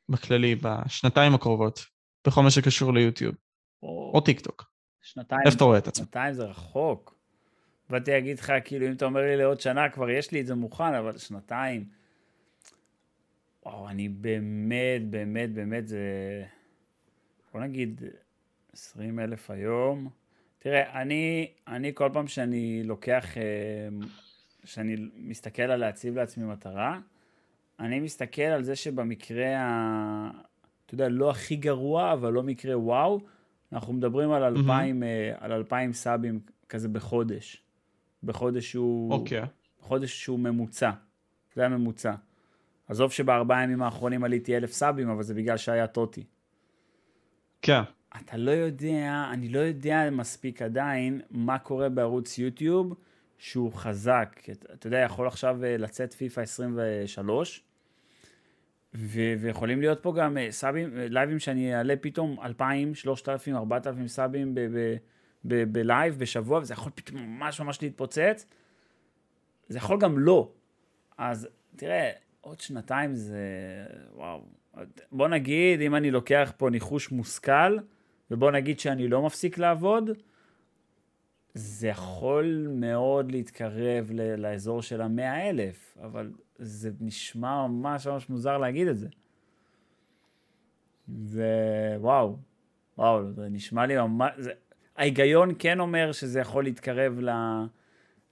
בכללי בשנתיים הקרובות, בכל מה שקשור ליוטיוב, או, או טיק טוק, שנתיים. איפה אתה רואה את עצמך? שנתיים זה רחוק. באתי להגיד לך, כאילו, אם אתה אומר לי לעוד שנה, כבר יש לי את זה מוכן, אבל שנתיים... וואו, אני באמת, באמת, באמת, זה... בוא נגיד 20 אלף היום. תראה, אני, אני כל פעם שאני לוקח, אה, שאני מסתכל על להציב לעצמי מטרה, אני מסתכל על זה שבמקרה, ה... אתה יודע, לא הכי גרוע, אבל לא מקרה וואו, אנחנו מדברים על אלפיים, אה, על אלפיים סאבים כזה בחודש. בחודש שהוא... אוקיי. חודש שהוא ממוצע. זה הממוצע. עזוב שבארבעה ימים האחרונים עליתי אלף סאבים, אבל זה בגלל שהיה TOTY. כן. אתה לא יודע, אני לא יודע מספיק עדיין מה קורה בערוץ יוטיוב שהוא חזק. אתה, אתה יודע, יכול עכשיו אה, לצאת פיפא 23, ו- ויכולים להיות פה גם אה, סאבים, אה, לייבים שאני אעלה פתאום 2,000, 3,000, 4,000 סאבים ב- ב- בלייב בשבוע, וזה יכול פתאום ממש ממש להתפוצץ. זה יכול גם לא. אז תראה, עוד שנתיים זה... וואו. בוא נגיד, אם אני לוקח פה ניחוש מושכל, ובוא נגיד שאני לא מפסיק לעבוד, זה יכול מאוד להתקרב ל- לאזור של המאה אלף, אבל זה נשמע ממש ממש מוזר להגיד את זה. זה... וואו. וואו, זה נשמע לי ממש... זה... ההיגיון כן אומר שזה יכול להתקרב ל...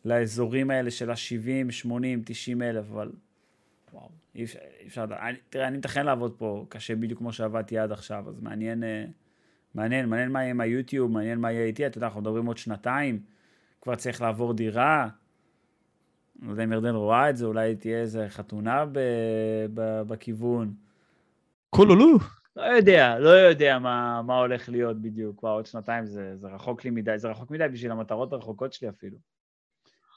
לאזורים האלה של ה-70, 80, 90 אלף, אבל וואו, אי אפשר, אני, תראה, אני מתכן לעבוד פה קשה בדיוק כמו שעבדתי עד עכשיו, אז מעניין, אה, מעניין, מעניין מה יהיה עם היוטיוב, מעניין מה יהיה איתי, אתה יודע, אנחנו מדברים עוד שנתיים, כבר צריך לעבור דירה, לא יודע אם ירדן רואה את זה, אולי תהיה איזה חתונה ב, ב, בכיוון. קולולו. לא יודע, לא יודע מה, מה הולך להיות בדיוק. כבר עוד שנתיים זה, זה רחוק לי מדי, זה רחוק מדי בשביל המטרות הרחוקות שלי אפילו.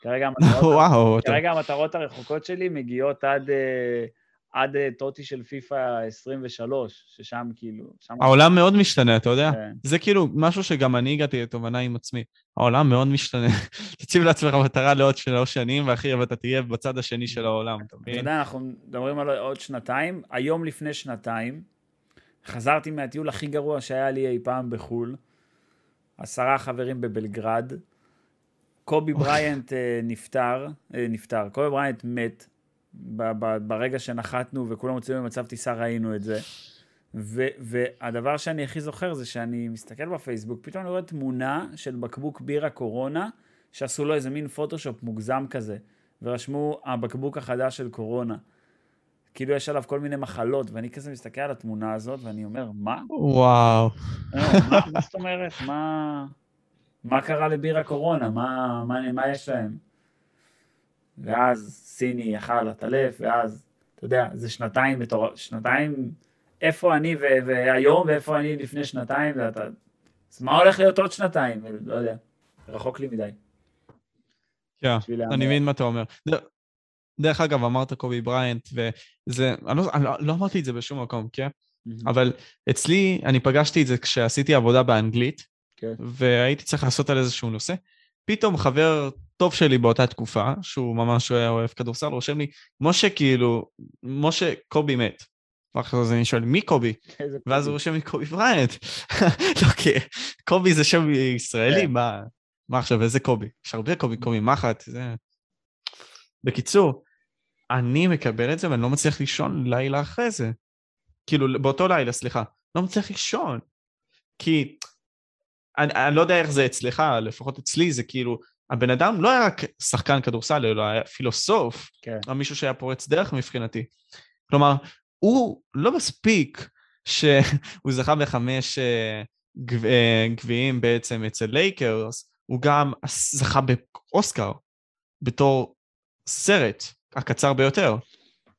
כרגע המטרות, *laughs* וואו, אתה- כרגע המטרות הרחוקות שלי מגיעות עד, אה, עד אה, טוטי של פיפא 23, ששם כאילו... שם... העולם מאוד משתנה, אתה יודע? כן. זה כאילו משהו שגם אני הגעתי לתובנה עם עצמי. העולם מאוד משתנה. *laughs* תציב לעצמך מטרה לעוד שלוש שנים, ואחי, ואתה תהיה בצד השני של העולם, אתה אתה מבין? יודע, אנחנו מדברים על עוד שנתיים. היום לפני שנתיים, חזרתי מהטיול הכי גרוע שהיה לי אי פעם בחו"ל. עשרה חברים בבלגרד. קובי בריינט אה, נפטר, אה, נפטר, קובי בריינט מת ברגע שנחתנו וכולם הוצאו במצב טיסה ראינו את זה. ו- והדבר שאני הכי זוכר זה שאני מסתכל בפייסבוק, פתאום אני רואה תמונה של בקבוק בירה קורונה, שעשו לו איזה מין פוטושופ מוגזם כזה, ורשמו הבקבוק החדש של קורונה. כאילו יש עליו כל מיני מחלות, ואני כזה מסתכל על התמונה הזאת, ואני אומר, מה? וואו. אה, מה, מה זאת אומרת? מה, מה קרה לבירה קורונה? מה, מה, מה יש להם? ואז סיני אכל עטלף, ואז, אתה יודע, זה שנתיים בתור... שנתיים, איפה אני ו- והיום ואיפה אני לפני שנתיים, ואתה... אז מה הולך להיות עוד שנתיים? לא יודע, רחוק לי מדי. כן, בשביל אני. מבין מה אתה אומר. דרך אגב, אמרת קובי בריינט, וזה, אני לא, אני לא, לא אמרתי את זה בשום מקום, כן? אבל אצלי, אני פגשתי את זה כשעשיתי עבודה באנגלית, כן. והייתי צריך לעשות על איזשהו נושא. פתאום חבר טוב שלי באותה תקופה, שהוא ממש היה אוהב כדורסל, רושם לי, משה כאילו, משה, קובי מת. ואחרי זה אני שואל, מי קובי? ואז. הוא רושם לי קובי בריינט. *laughs* לא, כי קובי זה שם ישראלי, כן. מה, מה עכשיו, איזה קובי? יש הרבה קובי, קובי מחט, זה... בקיצור, אני מקבל את זה ואני לא מצליח לישון לילה אחרי זה. כאילו, באותו לילה, סליחה. לא מצליח לישון. כי אני, אני לא יודע איך זה אצלך, לפחות אצלי זה כאילו, הבן אדם לא היה רק שחקן כדורסל, אלא היה פילוסוף, כן. או מישהו שהיה פורץ דרך מבחינתי. כלומר, הוא לא מספיק שהוא *laughs* זכה בחמש אה, גב- אה, גביעים בעצם אצל לייקרס, הוא גם זכה באוסקר בתור סרט הקצר ביותר,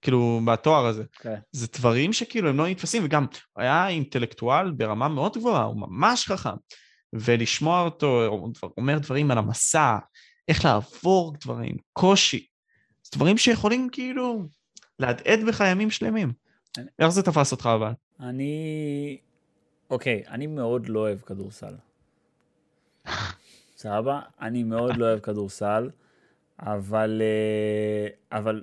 כאילו בתואר הזה. כן. זה דברים שכאילו הם לא נתפסים, וגם הוא היה אינטלקטואל ברמה מאוד גבוהה, הוא ממש חכם. ולשמוע אותו אומר דברים על המסע, איך לעבור דברים, קושי, זה דברים שיכולים כאילו להדהד בך ימים שלמים. אני- איך זה תפס אותך אבל? אני... אוקיי, אני מאוד לא אוהב כדורסל. *laughs* סבבה? אני מאוד לא אוהב כדורסל, אבל... אה, אבל,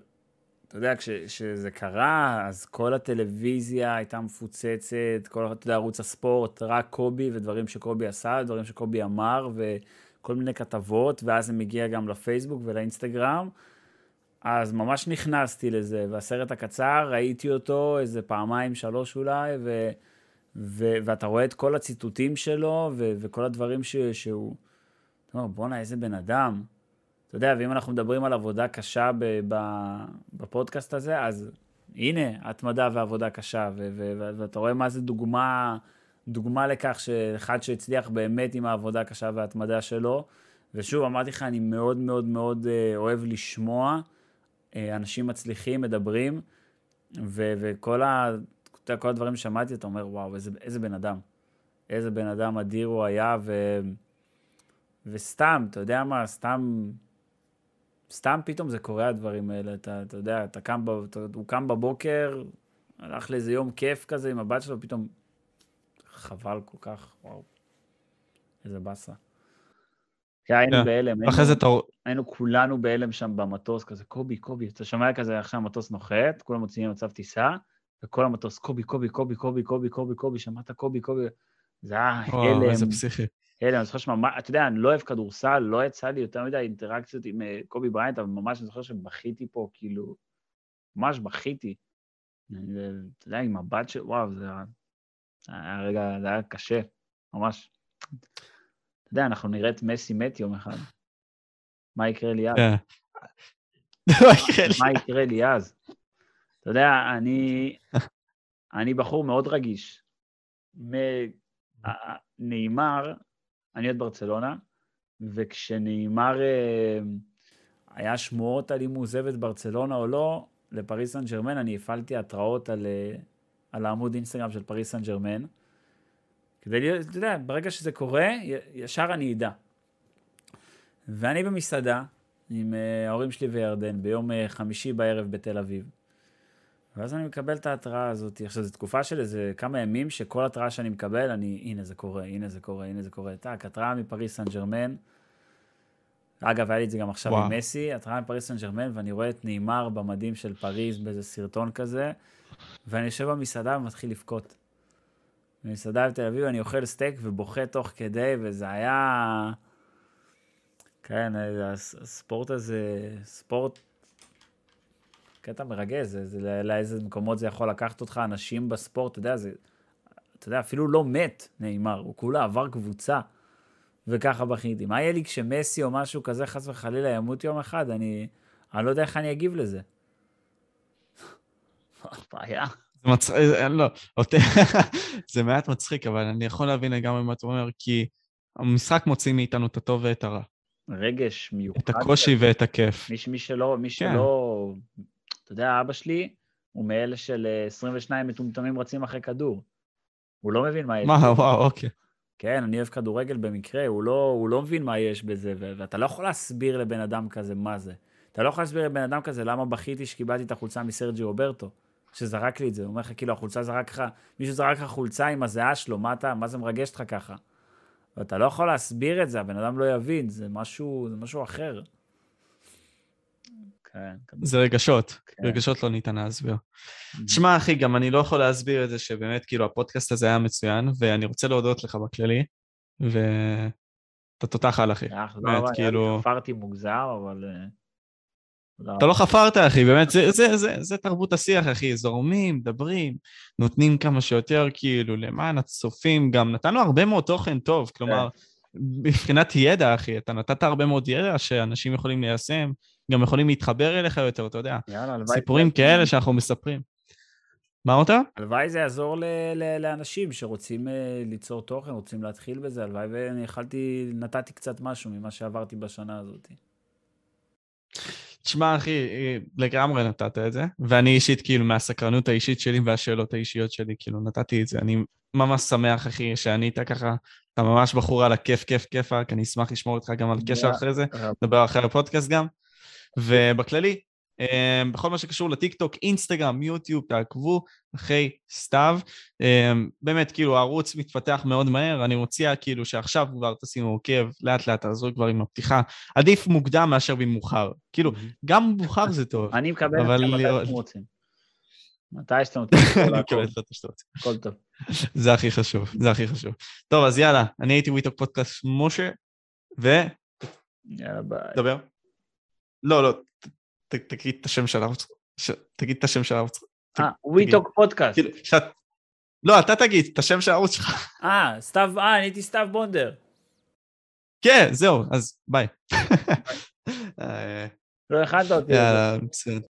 אתה יודע, כש- כשזה קרה, אז כל הטלוויזיה הייתה מפוצצת, כל, אתה יודע, ערוץ הספורט, רק קובי ודברים שקובי עשה, דברים שקובי אמר, וכל מיני כתבות, ואז זה מגיע גם לפייסבוק ולאינסטגרם. אז ממש נכנסתי לזה, והסרט הקצר, ראיתי אותו איזה פעמיים, שלוש אולי, ו, ו, ואתה רואה את כל הציטוטים שלו, ו, וכל הדברים ש, שהוא... אתה אומר, בואנה, איזה בן אדם. אתה יודע, ואם אנחנו מדברים על עבודה קשה בפודקאסט הזה, אז הנה, התמדה ועבודה קשה, ואתה רואה מה זה דוגמה, דוגמה לכך שאחד שהצליח באמת עם העבודה הקשה וההתמדה שלו, ושוב, אמרתי לך, אני מאוד מאוד מאוד אה, אוהב לשמוע אה, אנשים מצליחים, מדברים, ו- וכל ה- כל הדברים ששמעתי, אתה אומר, וואו, איזה, איזה בן אדם. איזה בן אדם אדיר הוא היה, ו... וסתם, אתה יודע מה, סתם, סתם פתאום זה קורה הדברים האלה, אתה, אתה יודע, אתה קם, ב... אתה, הוא קם בבוקר, הלך לאיזה יום כיף כזה עם הבת שלו, פתאום חבל כל כך, וואו, איזה באסה. היינו כן. בהלם, היינו- זה. היינו כולנו בהלם שם במטוס, כזה קובי, קובי, אתה שומע כזה, עכשיו המטוס נוחת, כולם מוציאים מצב טיסה, וכל המטוס קובי, קובי, קובי, קובי, קובי, קובי, קובי, שמעת קובי, קובי, זה היה וואו, איזה הלם, פסיכי. הלם, אני זוכר שממש, אתה יודע, אני לא אוהב כדורסל, לא יצא לי יותר מדי אינטראקציות עם אה, קובי בריינט, אבל ממש אני זוכר שבכיתי פה, כאילו, ממש בכיתי. אה, אתה יודע, עם הבת של, וואו, זה היה, רגע, זה היה קשה, ממש. אתה יודע, אנחנו נראה את מסי מת יום אחד. מה יקרה לי אז? כן. *laughs* מה יקרה לי? אז? אתה יודע, אני, אני בחור מאוד רגיש. מ- ה- נאמר, אני עוד ברצלונה, וכשנאמר אה, היה שמועות על אם הוא עוזב את ברצלונה או לא, לפריס סן ג'רמן, אני הפעלתי התראות על, אה, על העמוד אינסטגרם של פריס סן ג'רמן. כדי להיות, אתה יודע, ברגע שזה קורה, ישר אני אדע. ואני במסעדה עם אה, ההורים שלי וירדן ביום חמישי בערב בתל אביב. ואז אני מקבל את ההתראה הזאת. עכשיו, זו תקופה של איזה כמה ימים שכל התראה שאני מקבל, אני, הנה זה קורה, הנה זה קורה, הנה זה קורה. טאק, התראה מפריס סן ג'רמן. אגב, היה לי את זה גם עכשיו וואו. עם מסי, התראה מפריס סן ג'רמן, ואני רואה את נאמר במדים של פריז באיזה סרטון כזה, ואני יושב במסעדה ומתחיל לבכות. במסעדה בתל אביב אני אוכל סטייק ובוכה תוך כדי, וזה היה... כן, הס- הספורט הזה, ספורט, קטע מרגש, זה, זה לא- לאיזה מקומות זה יכול לקחת אותך, אנשים בספורט, אתה יודע, זה, אתה יודע, אפילו לא מת, נאמר, הוא כולה עבר קבוצה, וככה בכיתי. מה יהיה לי כשמסי או משהו כזה, חס וחלילה, ימות יום אחד? אני, אני לא יודע איך אני אגיב לזה. *laughs* בעיה. זה מצחיק, לא, אותי- *laughs* זה מעט מצחיק, אבל אני יכול להבין לגמרי מה אתה אומר, כי המשחק מוציא מאיתנו את הטוב ואת הרע, רגש מיוחד. את הקושי ואת הכיף. מי, שלא, מי כן. אתה יודע, אבא שלי הוא מאלה של אה, 22 מטומטמים רצים אחרי כדור. הוא לא מבין מה יש. מה. וואו, אוקיי. כן, אני אוהב כדורגל במקרה, הוא לא, הוא לא מבין מה יש בזה, ואתה לא יכול להסביר לבן אדם כזה מה זה. אתה לא יכול להסביר לבן אדם כזה למה בכיתי שקיבלתי את החולצה מסרג'י רוברטו, שזרק לי את זה. הוא אומר לך, כאילו, החולצה זרק לך, מישהו זרק לך חולצה עם הזיעה שלו, מה אתה, מה זה מרגש אותך ככה? ואתה לא יכול להסביר את זה, הבן אדם לא יבין, זה משהו, זה משהו אחר. כן, זה רגשות, כן. רגשות לא ניתן להסביר. תשמע, אחי, גם אני לא יכול להסביר את זה שבאמת, כאילו, הפודקאסט הזה היה מצוין, ואני רוצה להודות לך בכללי, ואתה תותח על, אחי. אה, באמת, כאילו- חפרתי מוגזר, אבל... אה, תודה אתה לא חפרת, אחי, באמת, זה, זה, זה, זה תרבות השיח, אחי, זורמים, מדברים, נותנים כמה שיותר, כאילו, למען הצופים, גם נתנו הרבה מאוד תוכן טוב, כלומר, מבחינת ידע, אחי, אתה נתת הרבה מאוד ידע שאנשים יכולים ליישם, גם יכולים להתחבר אליך יותר, אתה יודע, יאללה, הלוואי... סיפורים כאלה שאנחנו מספרים. מה אמרת? הלוואי זה יעזור ל- ל- לאנשים שרוצים אה, ליצור תוכן, רוצים להתחיל בזה, הלוואי ואני יכלתי, נתתי קצת משהו ממה שעברתי בשנה הזאת. תשמע, אחי, לגמרי נתת את זה, ואני אישית, כאילו, מהסקרנות האישית שלי והשאלות האישיות שלי, כאילו, נתתי את זה. אני ממש שמח, אחי, שענית ככה, אתה ממש בחור על הכיף, כיף, כיפאק, אני אשמח לשמור איתך גם על קשר אחרי זה. נדבר אחרי הפודקאסט גם. ובכללי, אה, בכל מה שקשור לטיקטוק, אינסטגרם, יוטיוב, תעקבו אחרי סתיו. אה, באמת, כאילו, הערוץ מתפתח מאוד מהר, אני מציע כאילו שעכשיו כבר תשימו עוקב, לאט לאט תעזרו כבר עם הפתיחה. עדיף מוקדם מאשר במאוחר. כאילו, גם מאוחר זה טוב. אני מקבל את זה מתי שאתם רוצים. מתי שאתם *laughs* רוצים, אני מקבל את זה רוצה. הכל טוב. זה הכי חשוב, זה הכי חשוב. טוב, אז יאללה, אני הייתי We Talk פודקאסט משה, ודבר. יאללה, ביי. לא, לא, ת- תגיד את השם של הערוץ. ש- תגיד את השם של הערוץ. אה, We Talk פודקאסט. לא, אתה תגיד את השם של הערוץ שלך. *laughs* אה, סתיו, אה, אני הייתי סתיו בונדר. כן, זהו, אז ביי. *laughs* אה, לא הכנת אותי. יאללה, בסדר.